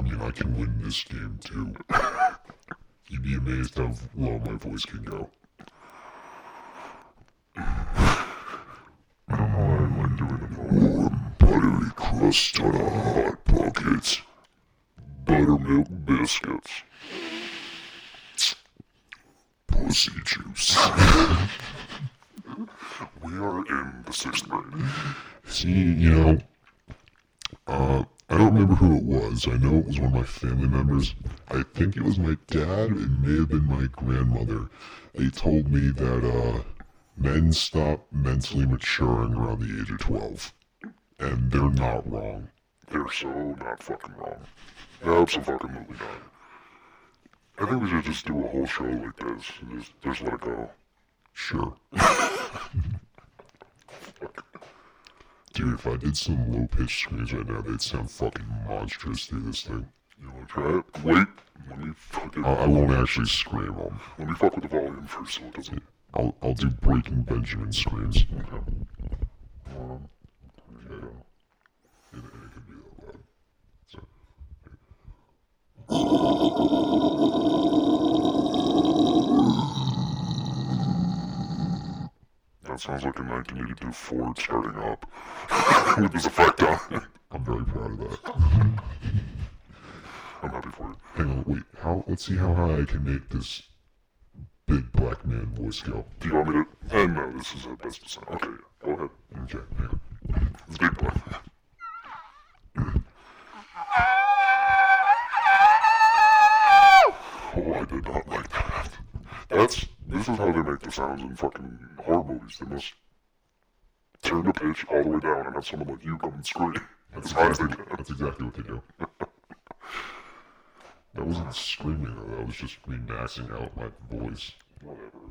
I mean, I can win this game too. You'd be amazed how low my voice can go. I don't know why I like doing the warm, buttery crust on a hot pocket. Buttermilk biscuits. Pussy juice. we are in the sixth grade. See, you know, uh, I don't remember who it was. I know it was one of my family members. I think it was my dad. It may have been my grandmother. They told me that uh, men stop mentally maturing around the age of 12. And they're not wrong. They're so not fucking wrong. Absolutely not. I think we should just do a whole show like this. Just, just let it go. Sure. *laughs* Dude, if I did some low pitched screams right now, they'd sound fucking monstrous through this thing. You wanna try it? Wait, let me fucking. I, I won't actually scream them. Let me fuck with the volume first so it doesn't. I'll, I'll do Breaking Benjamin screams. Okay. Um, okay. It, it could be that loud. That sounds like a 1982 Ford starting up *laughs* with this effect on it. I'm very proud of that. I'm happy for you. Hang on, wait. How? Let's see how high I can make this big black man voice go. Do you want me to? Uh, no, this is the best sound. Okay, go ahead. Okay, hang on. It's big boy. *laughs* Oh, I did not like that. That's this is how they make the sounds in fucking horror movies. They must turn the pitch all the way down and have someone like you come and scream as high as they can. That's exactly what they do. *laughs* that wasn't screaming though. That was just me maxing out my voice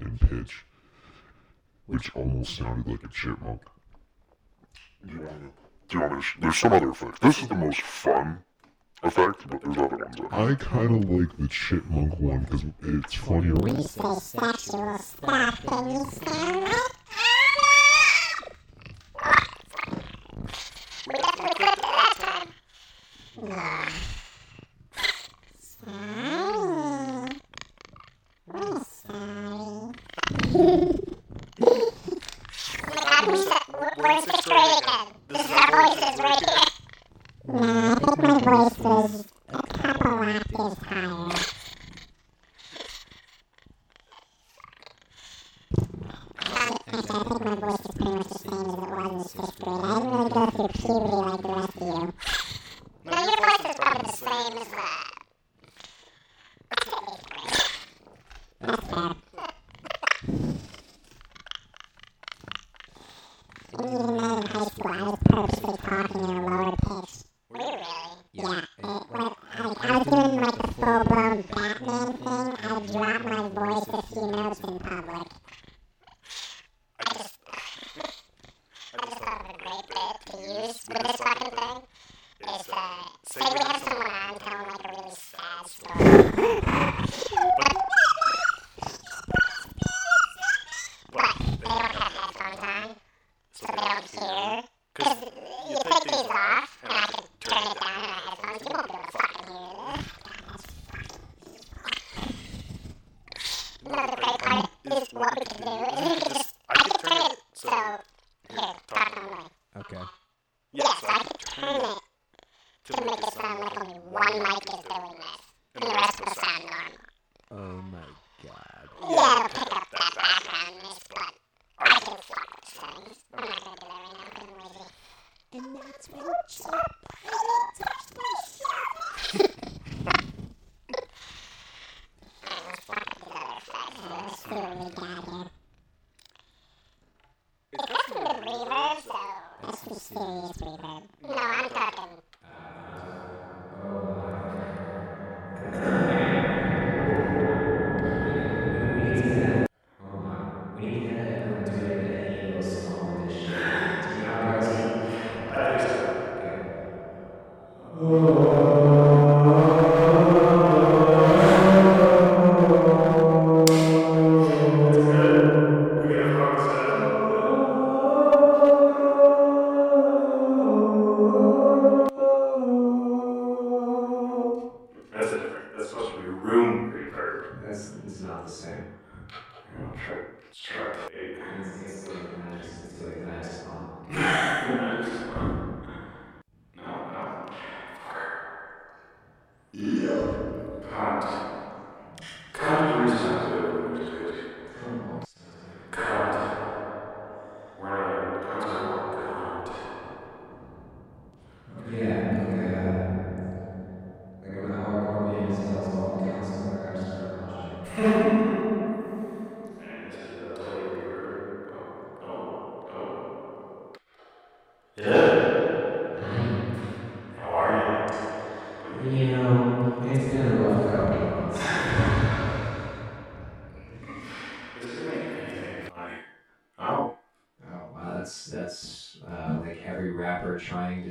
in pitch, which almost sounded like a chipmunk. Do you want to? Do you want to? There's some other effect. This is the most fun effect, but there's other ones. That I kind of like the chipmunk one because it's funnier. You say sexual stuff and you sound like We definitely clipped it that time. Yeah. Sorry. We're *laughs* sorry. *laughs* oh my god, we said, we're, we're in sixth grade again.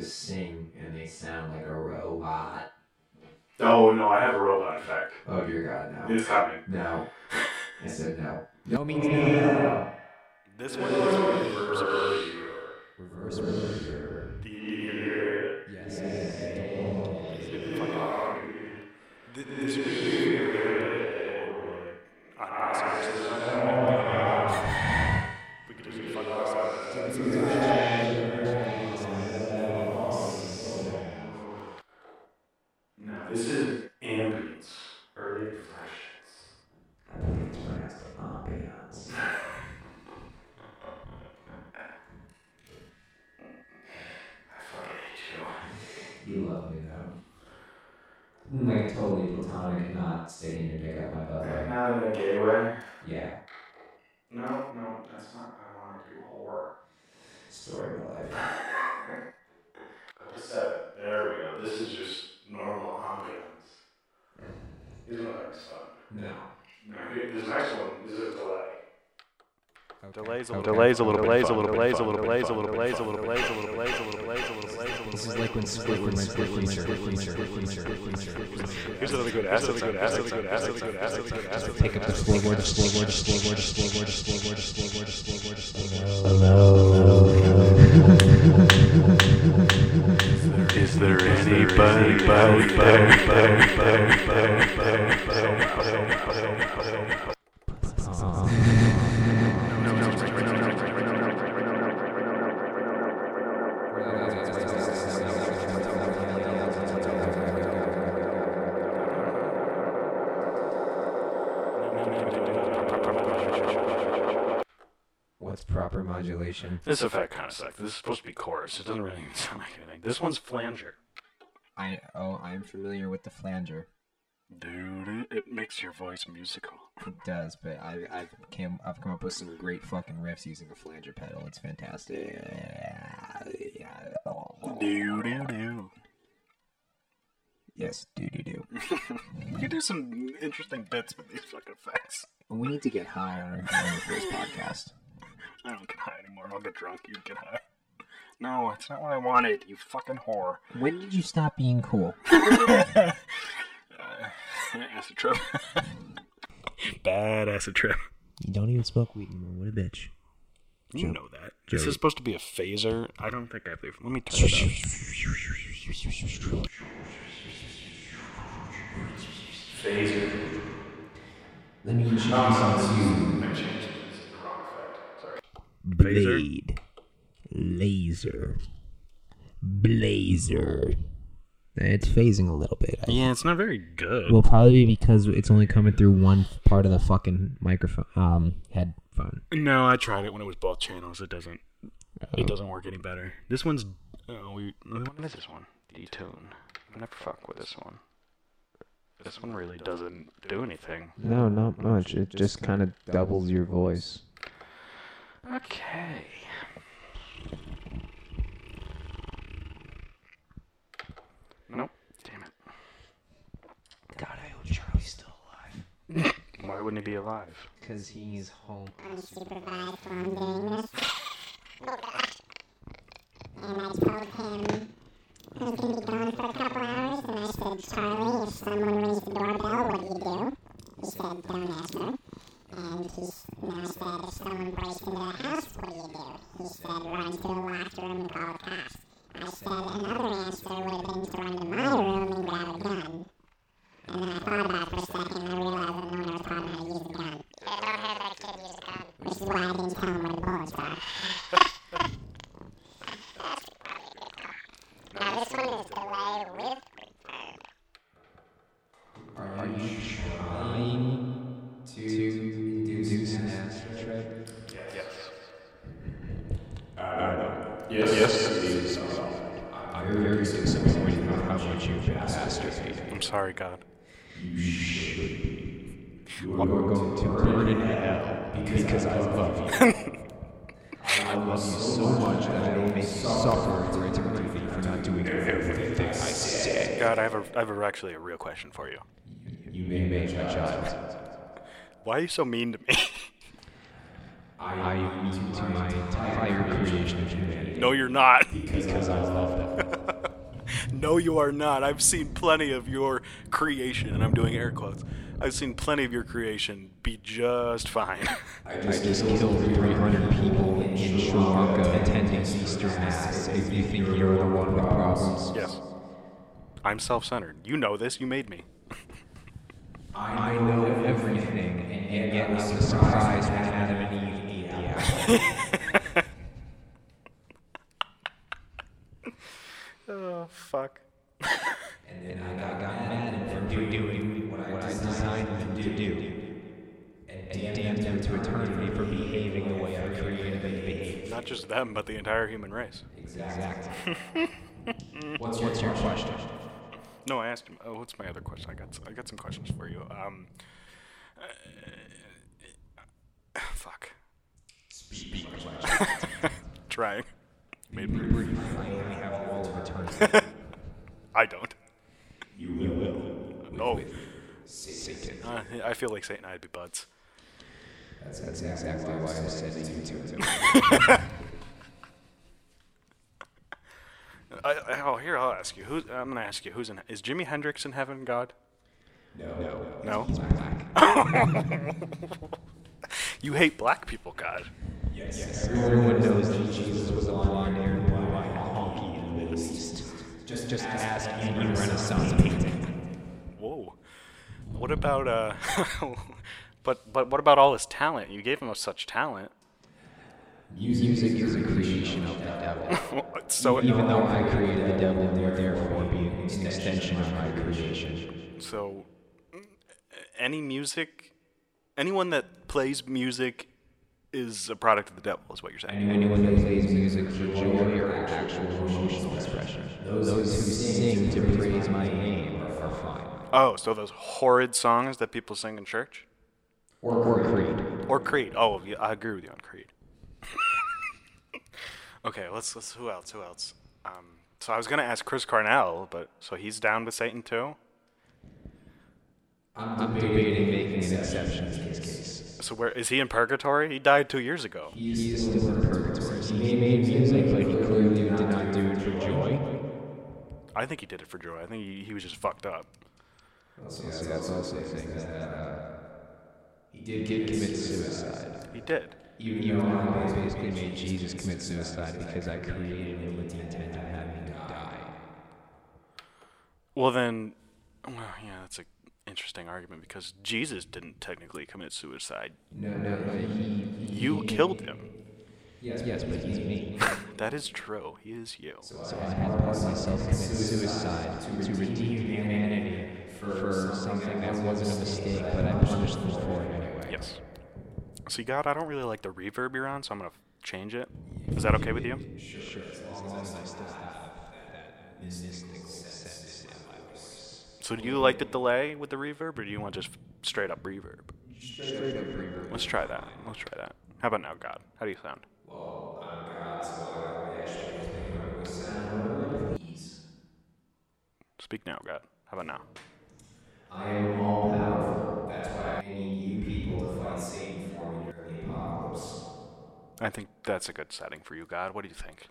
Sing and they sound like a robot. Oh no, I have a robot effect. Oh dear God, no. It's coming. No. I said no. No means no. This one is reverse early. Reverse reverse. Do you hear it? Yes. This is We could just fuck No, this is ambience. Early reflections. Ambiance. I fucking hate you. You love me though. Like totally platonic, not sticking your dick up my butt. Like, Not in a gay way. yeah, No, no, that's not what I want to do. Horror. story of my life. Seven. There we go. This is just normal ambience. Here's my next one. No. No, here- this next one is a delay. Delays a little, delays a little, delays a little, delays a little, delays a little, delays a little, delays a little, delays a little, delays a little, delays a little. This is like when split when my split feature, feature, feature, feature. Here's another good ass, another good ass, another good ass, another good ass, another good ass. Pick up the scoreboard, the scoreboard, the scoreboard, the scoreboard, the scoreboard, the scoreboard, the scoreboard, the scoreboard. Is there anybody out there? This effect kind of sucks. This is supposed to be chorus. It doesn't really *laughs* sound like anything. This one's flanger. I oh, I'm familiar with the flanger. Dude, it makes your voice musical. It does, but I, I've came, I've come up with some great fucking riffs using a flanger pedal. It's fantastic. Do do do. Yes, do do do. *laughs* We could do some interesting bits with these fucking effects. We need to get high on our, first podcast. *laughs* I don't get high anymore. I'll get drunk. You get high. No, it's not what I wanted. You fucking whore. When did you stop being cool? *laughs* Uh, *laughs* acid trip. *laughs* Bad acid trip. You don't even smoke weed anymore. What a bitch. You know that. This is supposed to be a phaser. I don't think I have the. Let me turn it up. Phaser. Let me introduce you to Blade. Laser. Blazer. It's phasing a little bit. I- Yeah, it's not very good. Well, probably because it's only coming through one part of the fucking microphone, um, headphone. no, I tried it when it was both channels. It doesn't. It doesn't work any better. This one's. Oh, we. What is this one? Detune. I never fuck with this one. This one really doesn't do anything. No, not much. It just kind of doubles your voice. Okay. Nope. Damn it. God, I hope Charlie's still alive. Why wouldn't he be alive? Because he's home. unsupervised while I'm doing this. Oh god. And I told him I was gonna be gone for a couple hours, and I said, Charlie, if someone rings the doorbell, what do you do? He said, don't answer. And he now and I said, if someone breaks into the house, what do you do? He said, run to the locked room and call the cops. I said, another answer would have been to run to my room and grab a gun. And And then I thought about it for a second and I realized that no one ever taught me how to use a gun. Yeah, don't have that kid use a gun. Which is why I didn't tell him where the bullets are. *laughs* now this one is delay with reverb. Are you you. I'm sorry, God. You should be. You are going to burn in hell because I love you. *laughs* I love you so much that I will make you suffer for eternity for not doing everything I say. God, I have a, I have a, actually a real question for you. You may make my child. Why are you so mean to me? I am mean to my entire creation of humanity no, you're not. because I love them. *laughs* No, you are not. I've seen plenty of your creation, and I'm doing air quotes. I've seen plenty of your creation be just fine. *laughs* I just killed 300 people in Sri Lanka attending Easter Mass. If you think you're the one with problems, yes. I'm self centered. You know this. You made me. I know everything, and yet I was surprised when Adam and Eve ate the apple. *laughs* Oh, fuck. And then I got mad at them for doing what I designed them to do. And damned them to eternity for behaving the way I created them to behave. Not just them, but the entire human race. Exactly. What's *laughs* your, what's your question? No, I asked him. Oh, what's my other question? I got I got some questions for you. Um, uh, fuck. Speak question. *laughs* Trying. Made me. Remember, you finally have all of eternity. *laughs* I don't. You will. No. Satan. Uh, I feel like Satan and I'd be buds. That's, that's exactly why I said you to *laughs* I, I, oh, here I'll ask you. Who's I'm gonna ask you. Who's in? Is Jimi Hendrix in heaven? God? No. No. Black. *laughs* You hate black people, God. Yes. yes. Everyone knows that Jesus was a blonde-haired, blue-eyed honky in the Middle East. Just, just ask any Renaissance painting. Whoa. What about uh? *laughs* but but what about all his talent? You gave him such talent. Music is a creation of the devil. *laughs* so Even though I created the devil, they're therefore being an extension of my creation. so mm, any music, anyone that plays music is a product of the devil. Is what you're saying? Anyone who plays music for joy or actual emotional expression. Those who sing to praise my name are fine. Oh, so those horrid songs that people sing in church? Or, or creed. Or Creed. Oh, yeah, I agree with you on Creed. *laughs* okay, let's let's who else? Who else? Um, so I was gonna ask Chris Cornell, but so he's down with Satan too. I'm debating making an exception in his case. So where is he in purgatory? He died two years ago. He is still in purgatory. He made music, but he clearly did not do it for joy. I think he did it for joy. I think he, he was just fucked up. So that's also a thing that uh, he did get commit suicide. He did. You, you know, I basically made Jesus commit suicide because I created him with the intent of having him die. Well then, well yeah, that's an interesting argument because Jesus didn't technically commit suicide. No, no, he. You killed him. Yes, yes, but he's me. That is true. He is you. So I had let myself commit suicide to redeem humanity for something that wasn't a mistake, but I punished them for it anyway. Yes. See, God, I don't really like the reverb you're on, so I'm gonna change it. Is that okay with you? Sure, sure. as long as I still have that mystical sense in my voice. So do you like the delay with the reverb, or do you want just straight up reverb? Straight up reverb. Let's try that. Let's try that. How about now, God? How do you sound? Well, God, so I actually think I would sound. Speak now, God. How about now? I am all powerful. That's why I need you people to fight Satan for me during the apocalypse. I think that's a good setting for you, God. What do you think?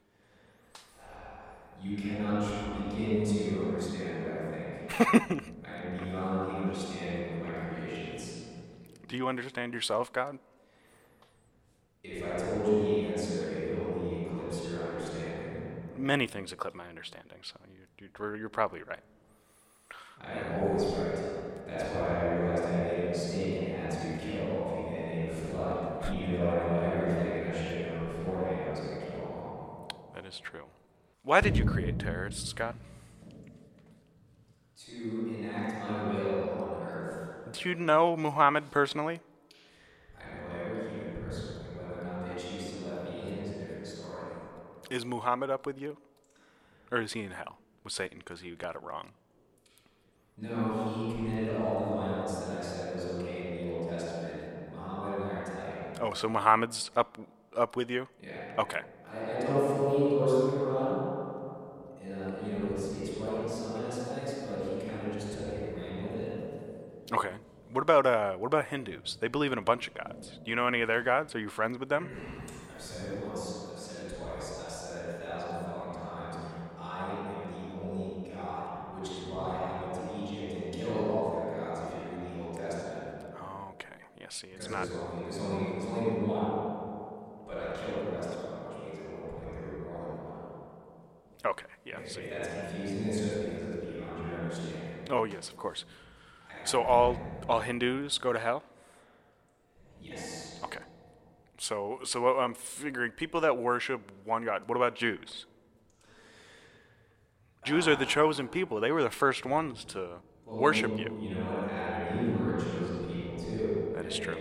You cannot begin to understand do you understand yourself, God? If I told you the answer, it would only eclipse your understanding. Many things eclipse my understanding, so you, are you, probably right. I am always right. That's why I realized I made a mistake and had to kill all in flood, even though I everything I should have known beforehand I was going to kill all. That is true. Why did you create terrorists, Scott? To enact my will on earth. Do you know Muhammad personally? I know every human personally. Whether or not they choose to let me in is a different story. Is Muhammad up with you? Or is he in hell with Satan because he got it wrong? No, he committed all the violence that I said was okay in the Old Testament. Muhammad and I are tight. Oh, so Muhammad's up up with you? Yeah. Okay. I, I don't fully endorse the Quran. Uh, you know, it's, it's right in some aspects, but he kind of just took it and ran with it. Okay. What about uh what about Hindus? They believe in a bunch of gods. Do you know any of their gods? Are you friends with them? I've said it once, I've said it twice, I've said it a thousand fucking times. I am the only God, which is why I went to Egypt and killed all their gods if you read the Old Testament. Okay. Yeah, see, it's There's not only, there's only, there's only one, but I killed the rest of them, which means at one point there were more. Okay. Yeah, If see. that's confusing, it's just because it's beyond your understanding. Oh, yes, of course. So all all Hindus go to hell? Yes. Okay. So so what I'm figuring people that worship one god. What about Jews? Jews are the chosen people. They were the first ones to worship you. You know what? Adam and Eve were chosen people too. That is true.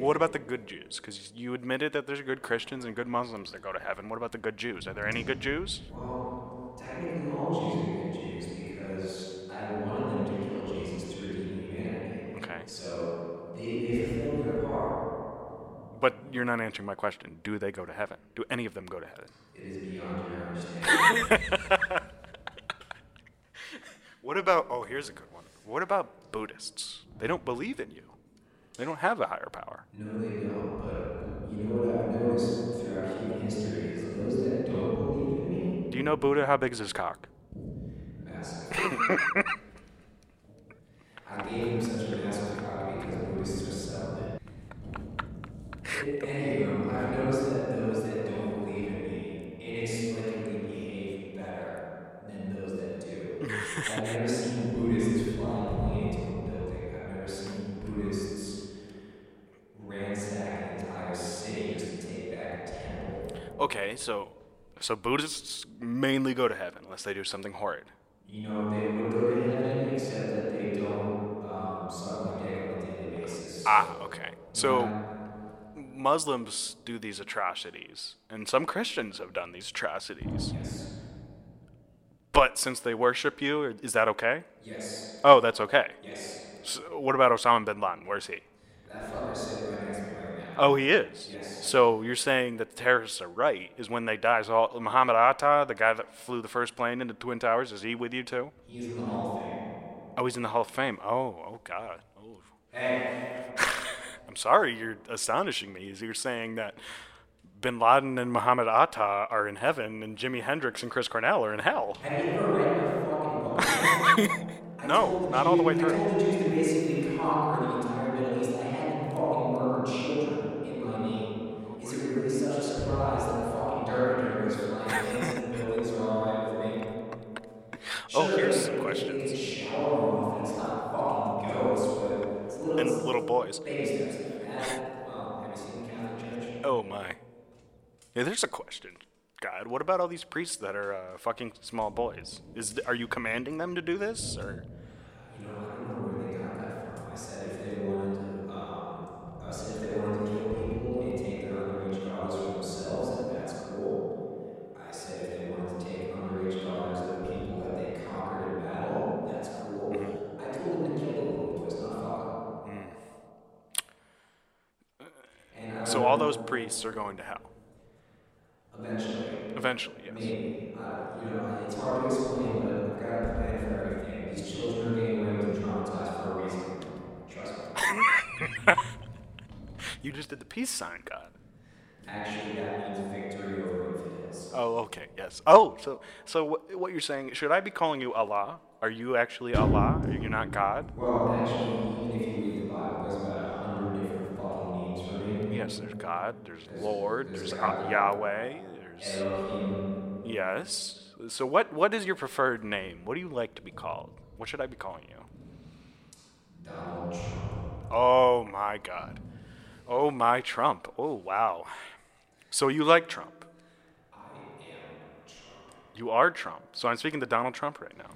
What about the good Jews? Because you admitted that there's good Christians and good Muslims that go to heaven. What about the good Jews? Are there any good Jews? Well, technically all Jews are good Jews because I wanted them to kill Jesus to redeem Okay. So they, they fulfilled their part. But you're not answering my question. Do they go to heaven? Do any of them go to heaven? It is beyond your understanding. *laughs* What about, oh, here's a good one. What about Buddhists? They don't believe in you, they don't have a higher power. no, they don't. But you know what I've noticed throughout human history is those that don't believe in me, Do you know Buddha? How big is his cock? massive. *laughs* I gave him such a massive cock because Buddhists are celibate. Anywho, I've noticed that those that don't believe in me inexplicably behave better than those that do. I've never seen Buddhists fly a plane into a building. I've never seen Buddhists ransack an entire city just to take back a temple. Okay, so so Buddhists mainly go to heaven unless they do something horrid. You know, they would go to heaven Ah, okay. So Muslims do these atrocities, and some Christians have done these atrocities. Yes. But since they worship you, is that okay? Yes. Oh, that's okay. Yes. So what about Osama bin Laden? Where's he? That fucker sitting right next to me. Oh, he is. Yes. So you're saying that the terrorists are right? Is when they die? So all- Muhammad Atta, the guy that flew the first plane into Twin Towers, is he with you too? He's in the Hall of Fame. Oh, he's in the Hall of Fame. Oh, oh God. *laughs* I'm sorry, you're astonishing me. Is you're saying that Bin Laden and Muhammad Atta are in heaven, and Jimi Hendrix and Chris Cornell are in hell? have you ever read my fucking *laughs* No, not all the way through. I told the Jews to basically conquer the entire Middle East. I had them fucking murder children in my name. Is it really such a surprise that the fucking Derby was flying planes and buildings are all right with me? Oh, here's some questions. And little boys. Oh my. Yeah, there's a question. God, what about all these priests that are uh, fucking small boys? Is are you commanding them to do this, or You know, I don't know where they got that from. I said if they wanted to, um, I said if they wanted to kill people and take their underage daughters for themselves, then that's cool. I said if they wanted to take underage daughters of people that they conquered in battle, that's cool. I told them to kill the little boys, not fuck them. And I so don't all know- those priests are going to hell eventually. eventually? Yes. Maybe. Uh, you know, it's hard to explain, but I've got a plan for everything. These children are getting raped and traumatized for a reason. Trust me. *laughs* You just did the peace sign, God. Actually, that means victory over infidels. Oh, okay, yes. Oh, so so what, what you're saying? Should I be calling you Allah? Are you actually Allah? Are you not God? Well, actually, even if you read the Bible, there's about a hundred different fucking names for him. Yes, there's God. There's Lord. There's Yahweh. There's yes. So what what is your preferred name? What do you like to be called? What should I be calling you? Donald. Oh my God. Oh my Trump. Oh wow. So you like Trump? I am Trump. You are Trump. So I'm speaking to Donald Trump right now.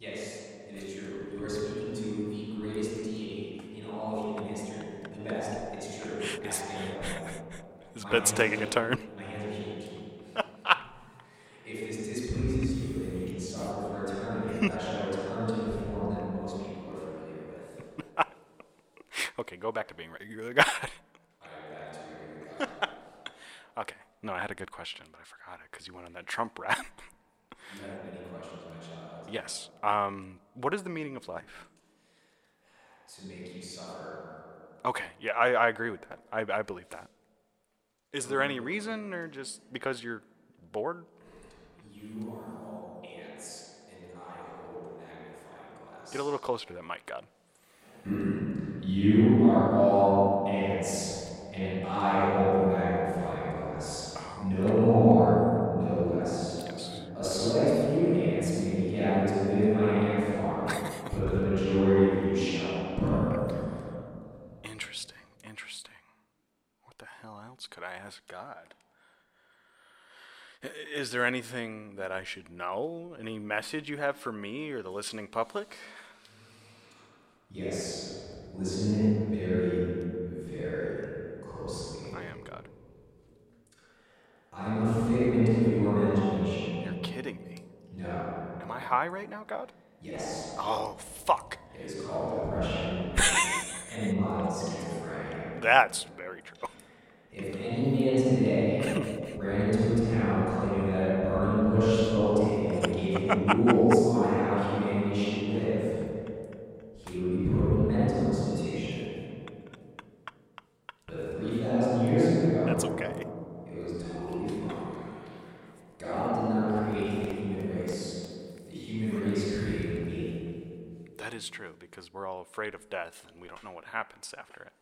Yes, it is true. You are speaking to the greatest deity in all of human history. The best. It's true. *laughs* His bed's taking a turn. My hands are shaking. if this displeases you, then you can suffer for eternity. I shall return to the form that most people are familiar with. *laughs* Okay, go back to being regular God. I am back to your God. *laughs* okay. No, I had a good question, but I forgot it because you went on that Trump rant. You have many questions, my child. yes. Um, what is the meaning of life? To make you suffer. Okay. Yeah, I, I agree with that. I, I believe that. Is there any reason, or just because you're bored? You are all ants, and I hold the magnifying glass. Get a little closer to that mic, God. Hmm. You are all ants, and I hold could I ask God? Is there anything that I should know? Any message you have for me or the listening public? Yes, listen very, very closely. I am God. I'm a figment of your imagination. You're kidding me. No, Am I high right now, God? yes, Oh, fuck. it is called depression *laughs* and mild schizophrenia. That's. If any man today ran into a town claiming that a burning bush and gave him rules on how humanity should live, he would be put in a mental institution. But 3,000 years ago, That's okay. it was totally fine. God did not create the human race. The human race created me. That is true because we're all afraid of death and we don't know what happens after it.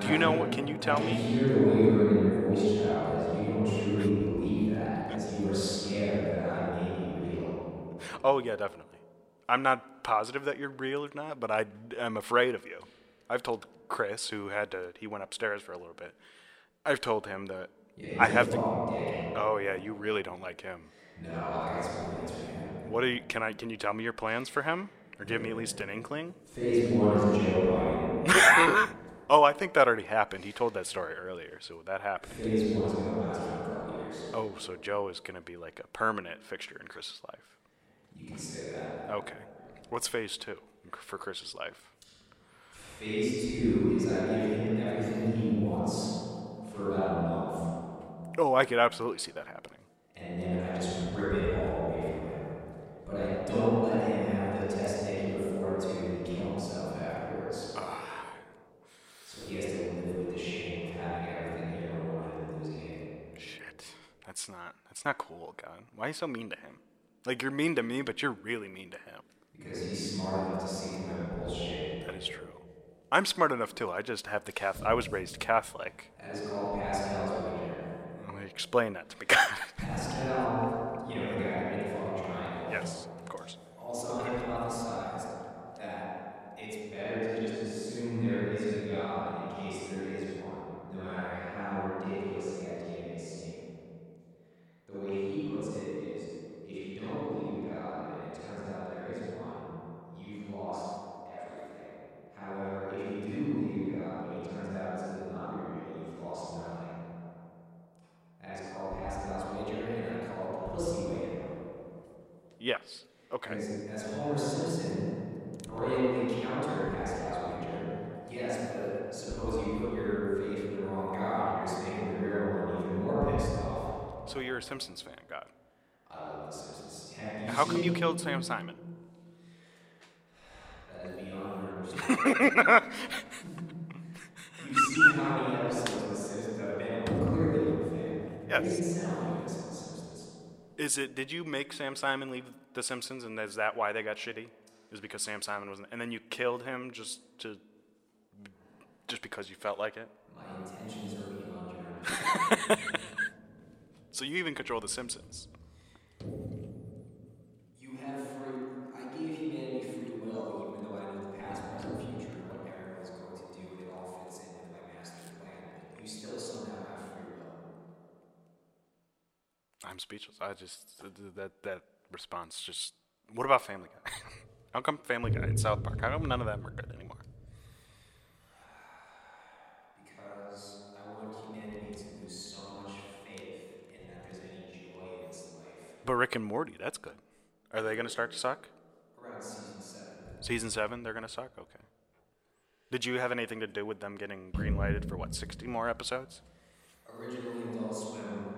Do you know what? Can you tell me? hear the wavering in child, you truly believe that, you are scared that I may be real. Oh, yeah, definitely. I'm not positive that you're real or not, but I am afraid of you. I've told Chris, who had to, he went upstairs for a little bit. I've told him that Yeah, I have to. Oh, yeah, you really don't like him. No, I got some plans for him. What are you? Can I? Can you tell me your plans for him, or give me at least an inkling? Phase one is Joe Biden. *laughs* Oh, I think that already happened. He told that story earlier, so that happened. Phase one is gonna last for a couple years. Oh, so Joe is gonna be like a permanent fixture in Chris's life. You can say that. Okay. What's phase two for Chris's life? Phase two is I give him everything he wants for about a month, Oh, I could absolutely see that happening. and then I just rip it all away from him. But I don't let him have the testicular fortitude to kill himself afterwards. So he has to live with the shame of having everything he ever wanted and losing it. Shit. That's That's not cool, God. Why are you so mean to him? Like you're mean to me, but you're really mean to him. Because he's smart enough to see my bullshit. That is true. I'm smart enough too. I just have the Catholic. I was raised Catholic. That is called Pascal's wager. Let me explain that to me, *laughs* God. Pascal, you know, the guy made the triangle. yes, Okay. As, as Homer Simpson brilliantly countered Pascal's wager, yes, but suppose you put your faith in the wrong God, you're just making the real one even more pissed off. So you're a Simpsons fan, God. I love The Simpsons. How come you killed Sam Simon? That is beyond understanding. You've seen how many episodes of The Simpsons have been clearly a fan. Yes. It doesn't sound like this on The Simpsons. Is it? Did you make Sam Simon leave The Simpsons, and is that why they got shitty? Is because Sam Simon wasn't, and then you killed him just to, just because you felt like it? My intentions are beyond your. *laughs* So you even control The Simpsons. You have free. I gave humanity free will, even though I know the past, present, future, and what everyone's going to do, and it all fits in with my master plan. But you still somehow have free will. I'm speechless. I just that that response just. What about Family Guy? *laughs* How come Family Guy and South Park? How come none of them are good anymore? Because I want humanity to lose so much faith in that there's any joy in its life. But Rick and Morty, that's good. Are they gonna start to suck? Around season seven. Season seven, they're gonna suck. Okay. Did you have anything to do with them getting green lighted for what, sixty more episodes? Originally, Adult Swim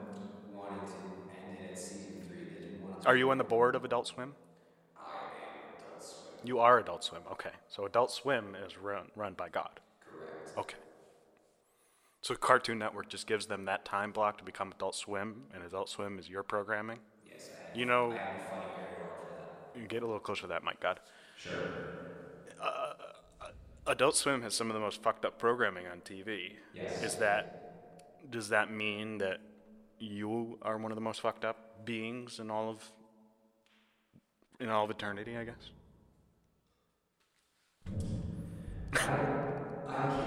wanted to end it at season three. They didn't want to. Are you on the board of Adult Swim? I am Adult Swim. You are Adult Swim. Okay. So Adult Swim is run run by God. Correct. Okay. So Cartoon Network just gives them that time block to become Adult Swim, and Adult Swim is your programming. Yes, have. You know, I have to fight very hard for that. you get a little closer to that, mic. God. Sure. Uh, uh, Adult Swim has some of the most fucked up programming on TV. Yes. Is that does that mean that you are one of the most fucked up beings in all of in all of eternity, I guess? I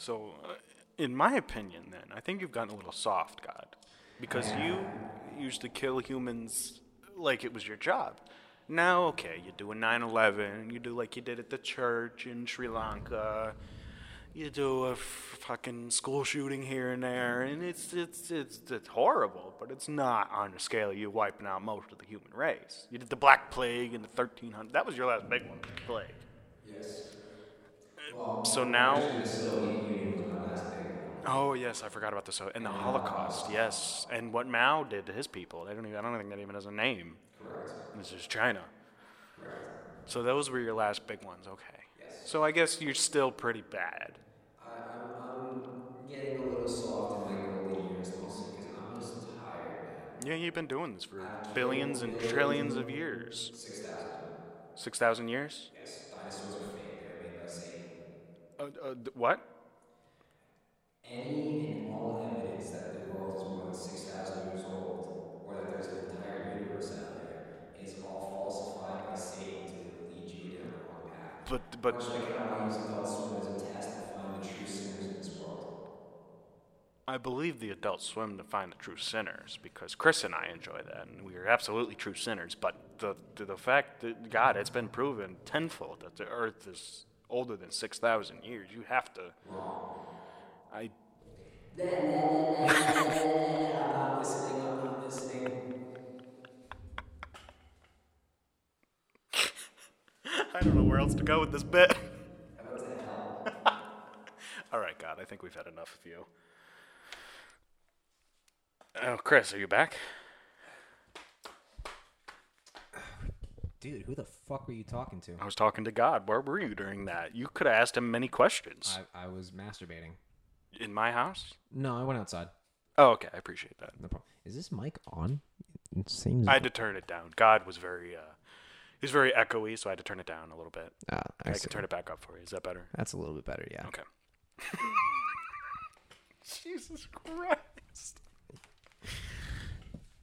So, uh, in my opinion, then I think you've gotten a little soft, God, because you used to kill humans like it was your job. Now, okay, you do a 9/11, you do like you did at the church in Sri Lanka, you do a f- fucking school shooting here and there, and it's it's it's it's horrible, but it's not on the scale of you wiping out most of the human race. You did the Black Plague in the 1300. That was your last big one, plague. Yes. So now. Oh yes, I forgot about this. And the Holocaust, yes, and what Mao did to his people. I don't even. I don't think that even has a name. This is China. So those were your last big ones. Okay. So I guess you're still pretty bad. Yeah, you've been doing this for billions and trillions of years. 6,000. Six thousand years. Yes, Uh, uh, what? Any and all evidence that the world is more than 6,000 years old, or that there's an entire universe out there, is all falsified by Satan to lead you down the wrong path. But but Much like how I use Adult Swim as a test to find the true sinners in this world. I believe the adults Swim to find the true sinners because Chris and I enjoy that, and we are absolutely true sinners. But the the, the fact that God, it's been proven tenfold that the Earth is older than six thousand years. You have to. I I'm listening, I'm listening. I don't know where else to go with this bit. How about to hell? All right, God, I think we've had enough of you. Oh, Chris, are you back? Dude, who the fuck were you talking to? I was talking to God. Where were you during that? You could have asked him many questions. I, I was masturbating. In my house? No, I went outside. Oh, okay. I appreciate that. No problem. Is this mic on? It seems. I had to turn it down. God was very, uh, he was very echoey, so I had to turn it down a little bit. Ah, I I, see. can turn it back up for you. Is that better? That's a little bit better, yeah. Okay. *laughs* Jesus Christ.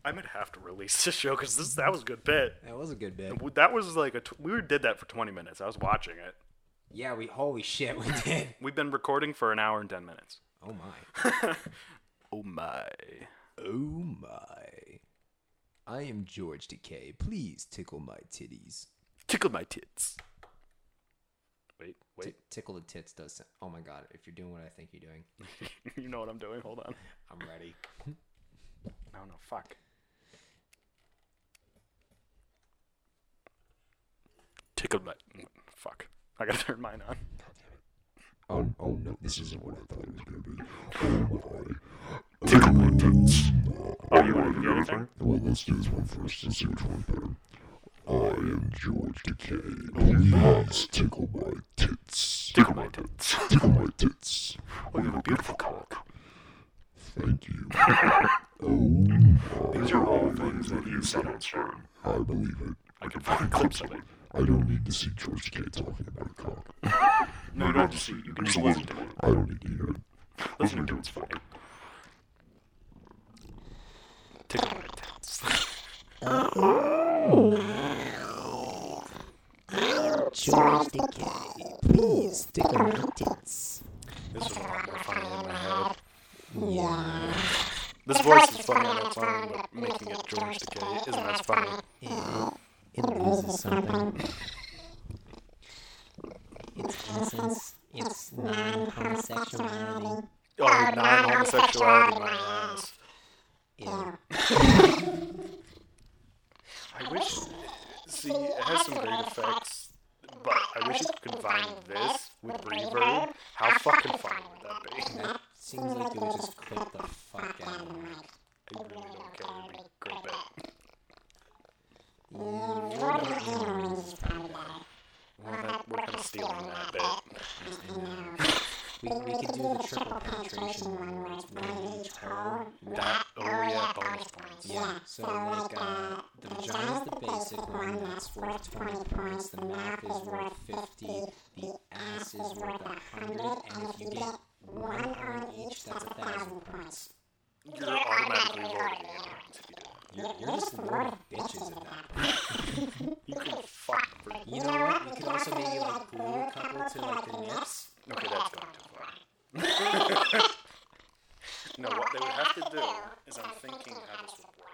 I might have to release *laughs* this show because this that was a good bit. That was a good bit. That was like a tw- we did that for 20 minutes. I was watching it. Yeah, we holy shit, we *laughs* did. We've been recording for an hour and 10 minutes. Oh my. *laughs* Oh my. Oh my. I am George Decay. Please tickle my titties. Tickle my tits. Wait, T- wait. tickle the tits does. Sound- oh my god! If you're doing what I think you're doing, you know what I'm doing? Hold on. I'm ready. Oh no, fuck. Tickle my. Fuck. I gotta *laughs* turn mine on. Oh, oh no, this isn't what I thought it was gonna be. Oh *laughs* my. Tickle my tits. Oh, you want to get anything? Well, let's do this one first and see which one's better. I am George Decay. Please tickle my tits. Tickle my tits. Tickle my tits. Oh, you have a beautiful cock. Thank you. *laughs* Oh my. These are all things that you said on stream. I believe it. I can find clips of it. I don't need to see George K talking about a cock. *laughs* No, you don't have to see. it. You can just listen to it. I don't need to hear it. Listening to it's funny. Tickle my tits. George the cat, please tickle my tits. This is a lot more funny in my head. Yeah. This voice is funny on its own, but making it George Decay isn't as funny. It loses something. It's innocence. It's Non-homosexuality. Oh, non-homosexuality, my ass. Ew. I wish. See, it has some great effects, but I wish it could combine this with reverb. How fucking funny would that be? That seems like it would just clip the fuck out of me. I really don't care. It'd be great bit. Well, that, we're kind of stealing that bit. We, we could do the triple penetration one where it's one each hole. That, oh yeah, bonus points. Yeah, so like, uh, the vagina's the basic one, that's worth 20 points, the mouth is worth 50, the ass is worth 100, and if you get one on each, that's a 1,000 points. You're automatically the if you do. You're, you're just the lord of bitches at that point. You can fuck for You know what? We could also maybe like glue a couple to like the nips. Okay, that's going too far. *laughs* no, what they would have to do is I'm thinking how this would work.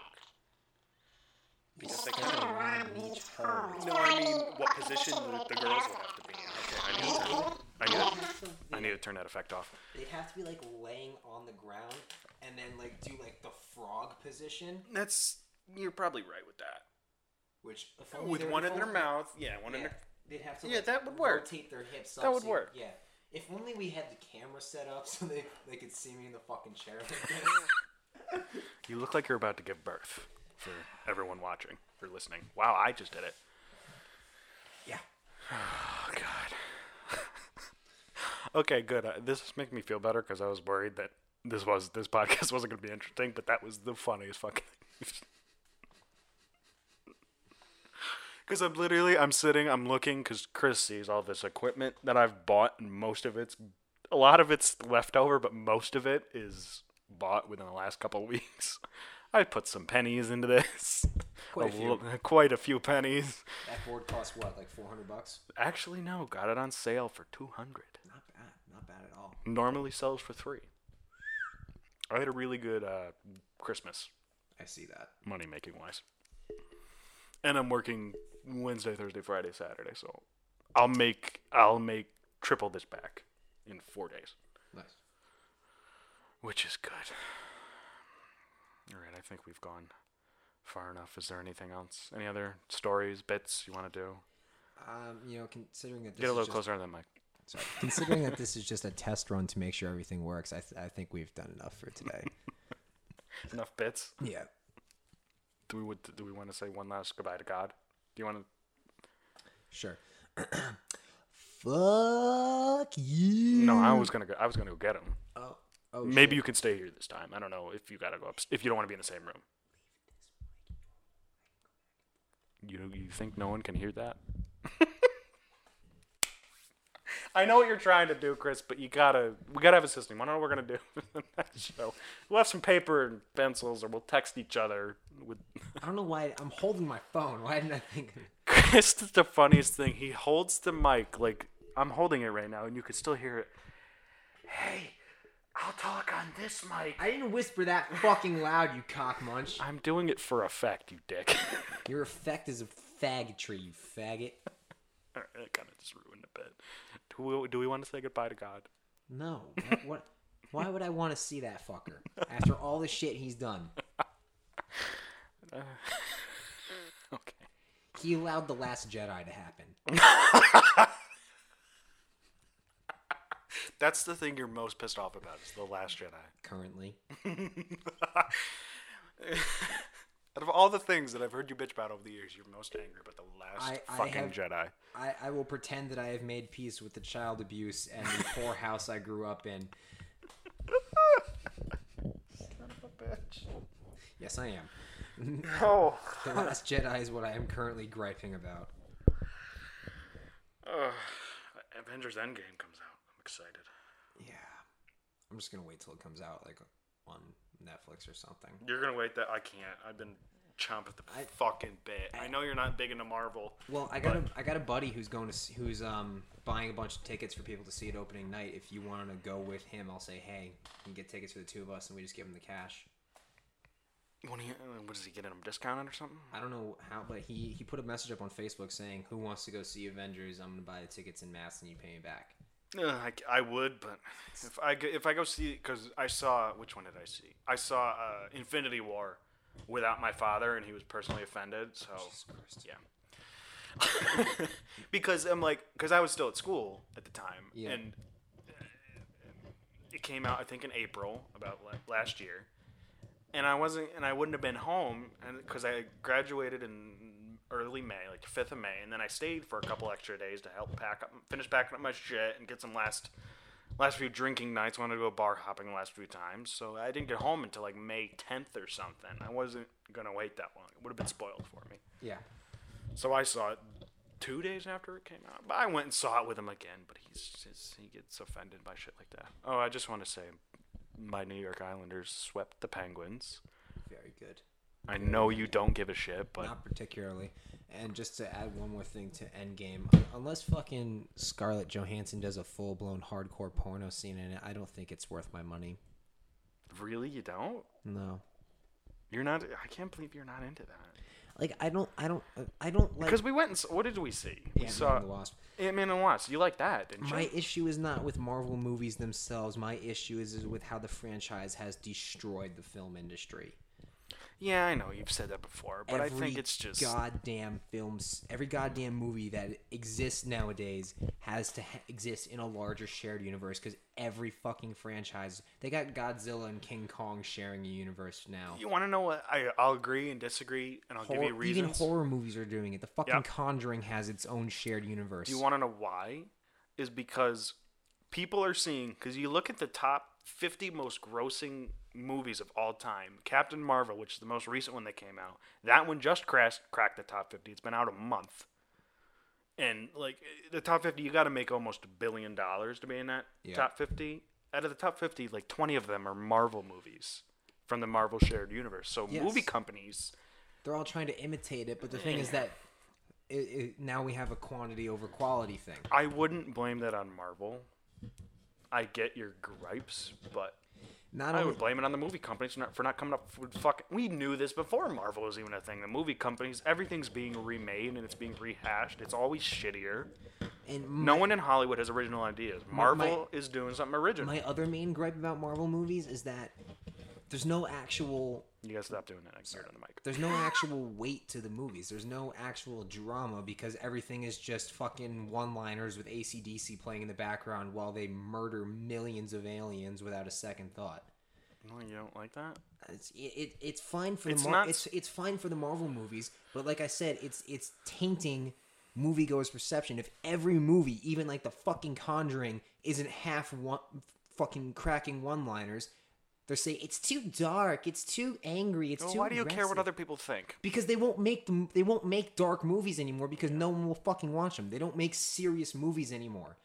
Because they kind of. Around each hole. No, I mean what position would the girls would have to be in. Okay, I need to. I need to, I need to turn that effect off. They'd have to be like laying on the ground and then like do like the frog position, That's you're probably right with that. which if only With they're- one if in their only- mouth, yeah, one in Yeah, their. they'd have to Yeah, like, that would work. rotate their hips. That up would so you- work. Yeah, if only we had the camera set up *laughs* so they they could see me in the fucking chair. *laughs* You look like you're about to give birth. For everyone watching or listening. Wow, I just did it. yeah. Oh *sighs* God. *laughs* okay, good. Uh, this is making me feel better because I was worried that this was this podcast *laughs* wasn't going to be interesting, but that was the funniest fucking. Thing. *laughs* Because I'm literally I'm sitting I'm looking because Chris sees all this equipment that I've bought and most of it's a lot of it's left over, but most of it is bought within the last couple of *laughs* weeks. I put some pennies into this. Quite a few. lo- quite a few pennies. That board costs what, like four hundred bucks? Actually, no. Got it on sale for two hundred. Not bad. Not bad at all. Normally sells for three. I had a really good uh, Christmas, I see that. money making wise. And I'm working Wednesday, Thursday, Friday, Saturday, so I'll make I'll make triple this back in four days, Nice. which is good. All right, I think we've gone far enough. Is there anything else? Any other stories, bits you want to do? Um, you know, considering that this Get a little closer to the mic. Sorry. Considering that this is just a test run to make sure everything works, I, th- I think we've done enough for today. *laughs* Enough bits. yeah. Do we would do we want to say one last goodbye to God? Do you want to? Sure. *clears throat* Fuck you. No, I was gonna go. I was gonna go get him. Oh, oh Maybe shit. you can stay here this time. I don't know if you gotta go up. If you don't want to be in the same room. You you think no one can hear that? *laughs* *laughs* I know what you're trying to do, Chris, but you gotta we gotta have a system. I don't know what we're gonna do *laughs* for the next show. We'll have some paper and pencils, or we'll text each other with. I don't know why I'm holding my phone. Why didn't I think? *laughs* Chris is the funniest thing. He holds the mic like I'm holding it right now, and you can still hear it. Hey, I'll talk on this mic. I didn't whisper that fucking loud, you cock munch. I'm doing it for effect, you dick. Your effect is a faggotry, you faggot. Alright, that kind of just ruined bit. Do we, do we want to say goodbye to God? No. What? what why would I want to see that fucker after all the shit he's done? *laughs* Okay. He allowed the Last Jedi to happen. *laughs* That's the thing you're most pissed off about is the Last Jedi. Currently, *laughs* Out of all the things that I've heard you bitch about over the years, you're most angry about the Last I- I fucking have- Jedi. I, I will pretend that I have made peace with the child abuse and the poor *laughs* house I grew up in. Stop, bitch. Yes, I am. *laughs* *laughs* Oh. The Last Jedi is what I am currently griping about. Uh, Avengers Endgame comes out. I'm excited. Yeah. I'm just gonna wait till it comes out, like on Netflix or something. You're gonna wait that I can't. I've been chomping at the I- fucking bit. I know you're not big into Marvel. Well, I got a I got a buddy who's going to see, who's um buying a bunch of tickets for people to see it opening night. If you want to go with him, I'll say, hey, you can get tickets for the two of us, and we just give him the cash. When he, uh, what is he getting them discounted or something? I don't know how, but he he put a message up on Facebook saying, "Who wants to go see Avengers? I'm gonna buy the tickets in mass, and you pay me back." Uh, I, I would, but if I go, if I go see because I saw which one did I see? I saw uh, Infinity War without my father, and he was personally offended. So Jesus yeah, *laughs* because I'm like because I was still at school at the time, Yeah. and uh, it came out I think in April about la- last year, and I wasn't and I wouldn't have been home and because I graduated in early May, like fifth of May, and then I stayed for a couple extra days to help pack up, finish packing up my shit, and get some last last few drinking nights. Wanted to go bar hopping the last few times, so I didn't get home until like May tenth or something. I wasn't gonna wait that long; it would have been spoiled for me. Yeah. So I saw it two days after it came out. But I went and saw it with him again. But he's just, he gets offended by shit like that. Oh, I just want to say, my New York Islanders swept the Penguins. Very good. I know you don't give a shit, but Not particularly. And just to add one more thing to Endgame, un- unless fucking Scarlett Johansson does a full blown hardcore porno scene in it, I don't think it's worth my money. really, you don't? No. You're not. I can't believe you're not into that. Like I don't, I don't, I don't like. Because we went and what did we see? We Ant-Man saw and the Wasp. Ant Man and Wasp. You like that, didn't My you? issue is not with Marvel movies themselves. My issue is, is with how the franchise has destroyed the film industry. Yeah, I know you've said that before, but I think it's just goddamn films, every goddamn movie that exists nowadays has to ha- exist in a larger shared universe because every fucking franchise they got Godzilla and King Kong sharing a universe now. You want to know what? I I'll agree and disagree, and I'll give Horror- you reasons. even horror movies are doing it. The fucking Yep. Conjuring has its own shared universe. Do you want to know why? Is because people are seeing because you look at the top 50 most grossing movies of all time. Captain Marvel, which is the most recent one that came out, that one just crashed, cracked the top 50. It's been out a month. And like the top 50, you got to make almost a billion dollars to be in that Yeah. top 50. Out of the top 50, like 20 of them are Marvel movies from the Marvel shared universe. So Yes. movie companies They're all trying to imitate it, but the thing is that it, it, now we have a quantity over quality thing. I wouldn't blame that on Marvel. I get your gripes, but Not I would blame it on the movie companies for not, for not coming up with fucking. We knew this before Marvel was even a thing. The movie companies, everything's being remade and it's being rehashed. It's always shittier. and No one in Hollywood has original ideas. Marvel is doing something original. My other main gripe about Marvel movies is that there's no actual you guys stop doing that. I can hear it on the mic. there's no actual weight to the movies. There's no actual drama because everything is just fucking one-liners with ACDC playing in the background while they murder millions of aliens without a second thought. No, you don't like that? It's it, it it's fine for It's the Mar- not- it's it's fine for the Marvel movies, but like I said, it's it's tainting moviegoers' perception. If every movie, even like the fucking Conjuring, isn't half one fucking cracking one-liners, they're saying it's too dark, it's too angry, it's Well, too. why do you care what other people think? Because they won't make them. They won't make dark movies anymore because no one will fucking watch them. They don't make serious movies anymore.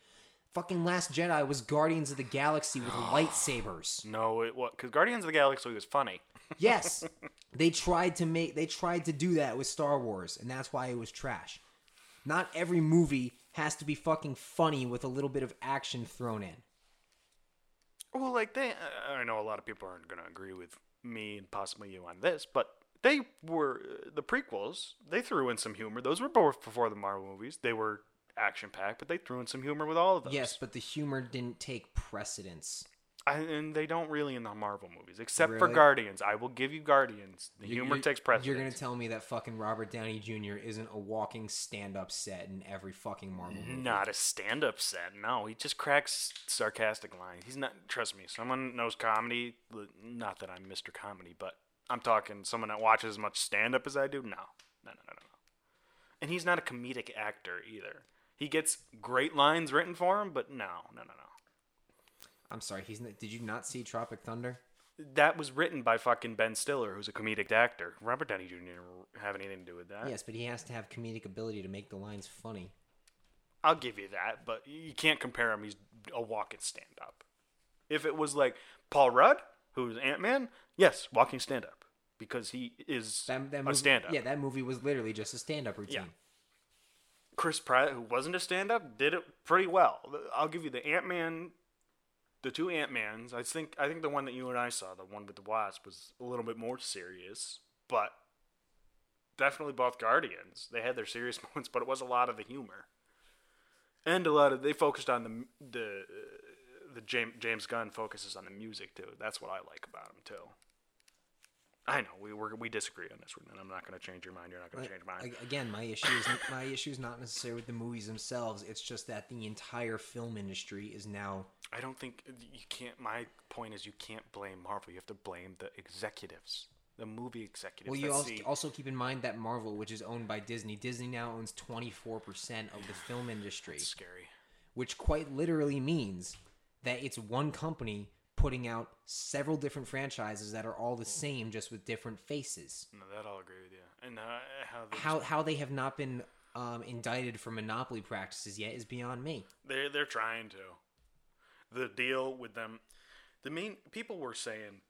Fucking Last Jedi was Guardians of the Galaxy with *sighs* lightsabers. No, it was because Guardians of the Galaxy was funny. *laughs* Yes, they tried to make. They tried to do that with Star Wars, and that's why it was trash. Not every movie has to be fucking funny with a little bit of action thrown in. Well, like they, I know a lot of people aren't going to agree with me and possibly you on this, but they were the prequels. They threw in some humor. Those were both before the Marvel movies. They were action packed, but they threw in some humor with all of them. Yes, but the humor didn't take precedence. I, and they don't really in the Marvel movies, except for Really? Guardians. I will give you Guardians. The humor you- takes precedence. You're gonna tell me that fucking Robert Downey Jr. isn't a walking stand-up set in every fucking Marvel movie? Not a stand-up set. No, he just cracks sarcastic lines. He's not. Trust me, someone knows comedy. l- Not that I'm Mr. Comedy, but I'm talking someone that watches as much stand-up as I do. No, no, no, no, no, no. And he's not a comedic actor either. He gets great lines written for him, but no, no, no, no. I'm sorry. He's. Not, did you not see Tropic Thunder? That was written by fucking Ben Stiller, who's a comedic actor. Robert Downey Jr. didn't have anything to do with that. Yes, but he has to have comedic ability to make the lines funny. I'll give you that, but you can't compare him. He's a walking stand up. If it was like Paul Rudd, who's Ant Man, yes, walking stand up because he is That, that a stand up. Yeah, that movie was literally just a stand up routine. Chris Pratt, who wasn't a stand up, did it pretty well. I'll give you the Ant Man, the two Ant Mans. I think I think the one that you and I saw, the one with the wasp, was a little bit more serious, but definitely both Guardians. They had their serious *laughs* moments, but it was a lot of the humor, and a lot of they focused on the the uh, the James James Gunn focuses on the music too. That's what I like about him too. I know we we we disagree on this one, and I'm not going to change your mind. You're not going to change mine. Again, my issue is *laughs* my issue is not necessarily with the movies themselves. It's just that the entire film industry is now. I don't think uh, you can't. My point is, you can't blame Marvel. You have to blame the executives, the movie executives. Well, you also, see- also keep in mind that Marvel, which is owned by Disney, Disney now owns 24% of the film industry, it's scary. which quite literally means that it's one company putting out several different franchises that are all the same, just with different faces. No, that I'll agree with you. And uh, how they How how they have not been um, indicted for monopoly practices yet is beyond me. they're they're trying to. The deal with them, the main people were saying.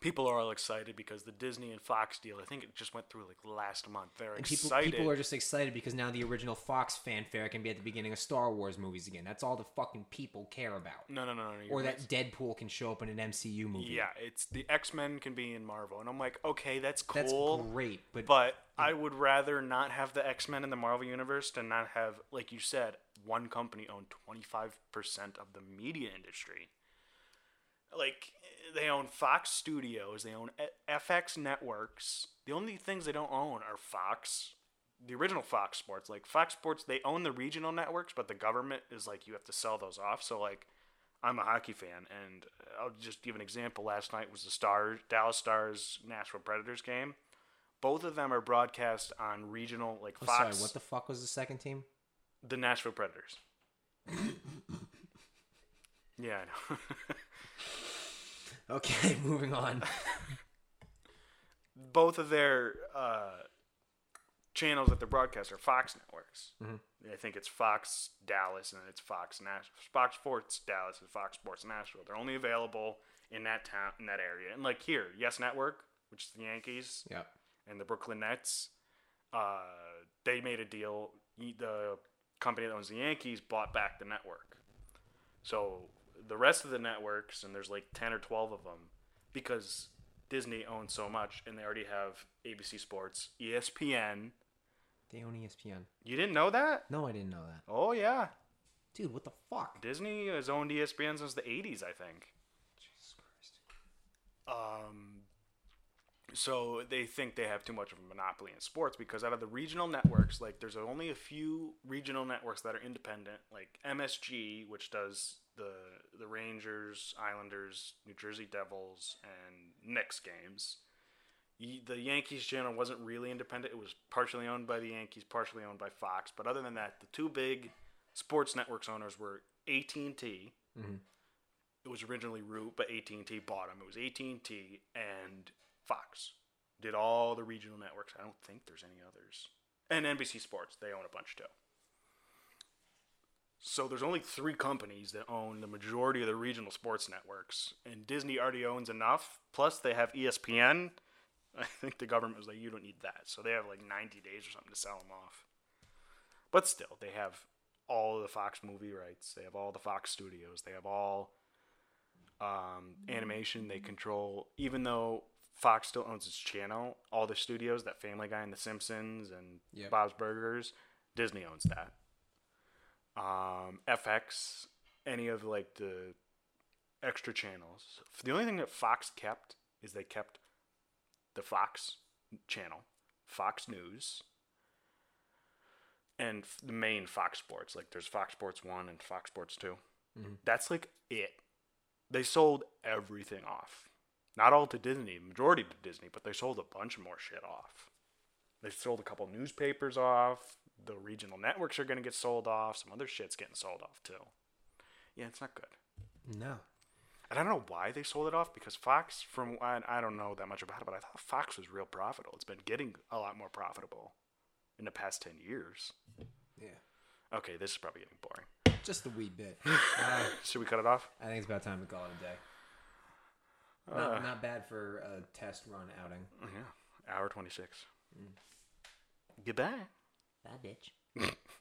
People are all excited because the Disney and Fox deal. I think it just went through like last month. They're And people excited. people are just excited because now the original Fox fanfare can be at the beginning of Star Wars movies again. That's all the fucking people care about. no, no, no, no. Or that right. Deadpool can show up in an MCU movie. Yeah, it's the X Men can be in Marvel, and I'm like, okay, that's cool. That's great, but, But I would rather not have the X Men in the Marvel universe than not have, like you said, one company own 25% of the media industry. Like, they own Fox Studios, they own FX Networks. The only things they don't own are Fox, the original Fox Sports. Like, Fox Sports, they own the regional networks, but the government is like, you have to sell those off. So, like, I'm a hockey fan, and I'll just give an example. Last night was the Stars, Dallas Stars, Nashville Predators game. Both of them are broadcast on regional, like I'm Fox. sorry, what the fuck was the second team? the Nashville Predators. *coughs* yeah, I know. *laughs* Okay, *laughs* moving on. *laughs* Both of their uh, channels that they broadcast are Fox networks. I think it's Fox Dallas and it's Fox Nash- Fox Sports Dallas and Fox Sports Nashville. They're only available in that town, in that area. And like here, Yes Network, which is the Yankees, Yep. and the Brooklyn Nets, uh, they made a deal. The company that owns the Yankees bought back the network. So the rest of the networks, and there's like 10 or 12 of them, because Disney owns so much, and they already have ABC Sports, ESPN. They own ESPN. You didn't know that? No, I didn't know that. Oh, yeah. Dude, what the fuck? Disney has owned ESPN since the 80s, I think. Jesus Christ. Um, so they think they have too much of a monopoly in sports because out of the regional networks, like there's only a few regional networks that are independent, like MSG, which does the the Rangers, Islanders, New Jersey Devils, and Knicks games. The Yankees channel wasn't really independent; it was partially owned by the Yankees, partially owned by Fox. But other than that, the two big sports networks owners were AT and T, mm-hmm. it was originally Root, but AT and T bought them. It was AT and T and Fox did all the regional networks. I don't think there's any others. And NBC Sports, they own a bunch too. So there's only three companies that own the majority of the regional sports networks, and Disney already owns enough. Plus, they have ESPN. *laughs* I think the government was like, "You don't need that," so they have like 90 days or something to sell them off. But still, they have all of the Fox movie rights. They have all the Fox studios. They have all um, animation. They control, even though Fox still owns its channel, all the studios that Family Guy and The Simpsons and Yep. Bob's Burgers, Disney owns that. Um, FX, any of like the extra channels. The only thing that Fox kept is they kept the Fox channel, Fox News, and the main Fox Sports. Like there's Fox Sports 1 and Fox Sports 2. That's like it. They sold everything off. Not all to Disney, majority to Disney, but they sold a bunch more shit off. They sold a couple newspapers off. The regional networks are going to get sold off. Some other shit's getting sold off too. Yeah, it's not good. No. And I don't know why they sold it off because Fox, from I, I don't know that much about it, but I thought Fox was real profitable. It's been getting a lot more profitable in the past 10 years. Yeah. Okay, this is probably getting boring. Just a wee bit. *laughs* Uh, Should we cut it off? I think it's about time to call it a day. Uh. Not, not bad for a test run outing. Yeah, hour twenty six. Goodbye. Bye, bitch. *laughs*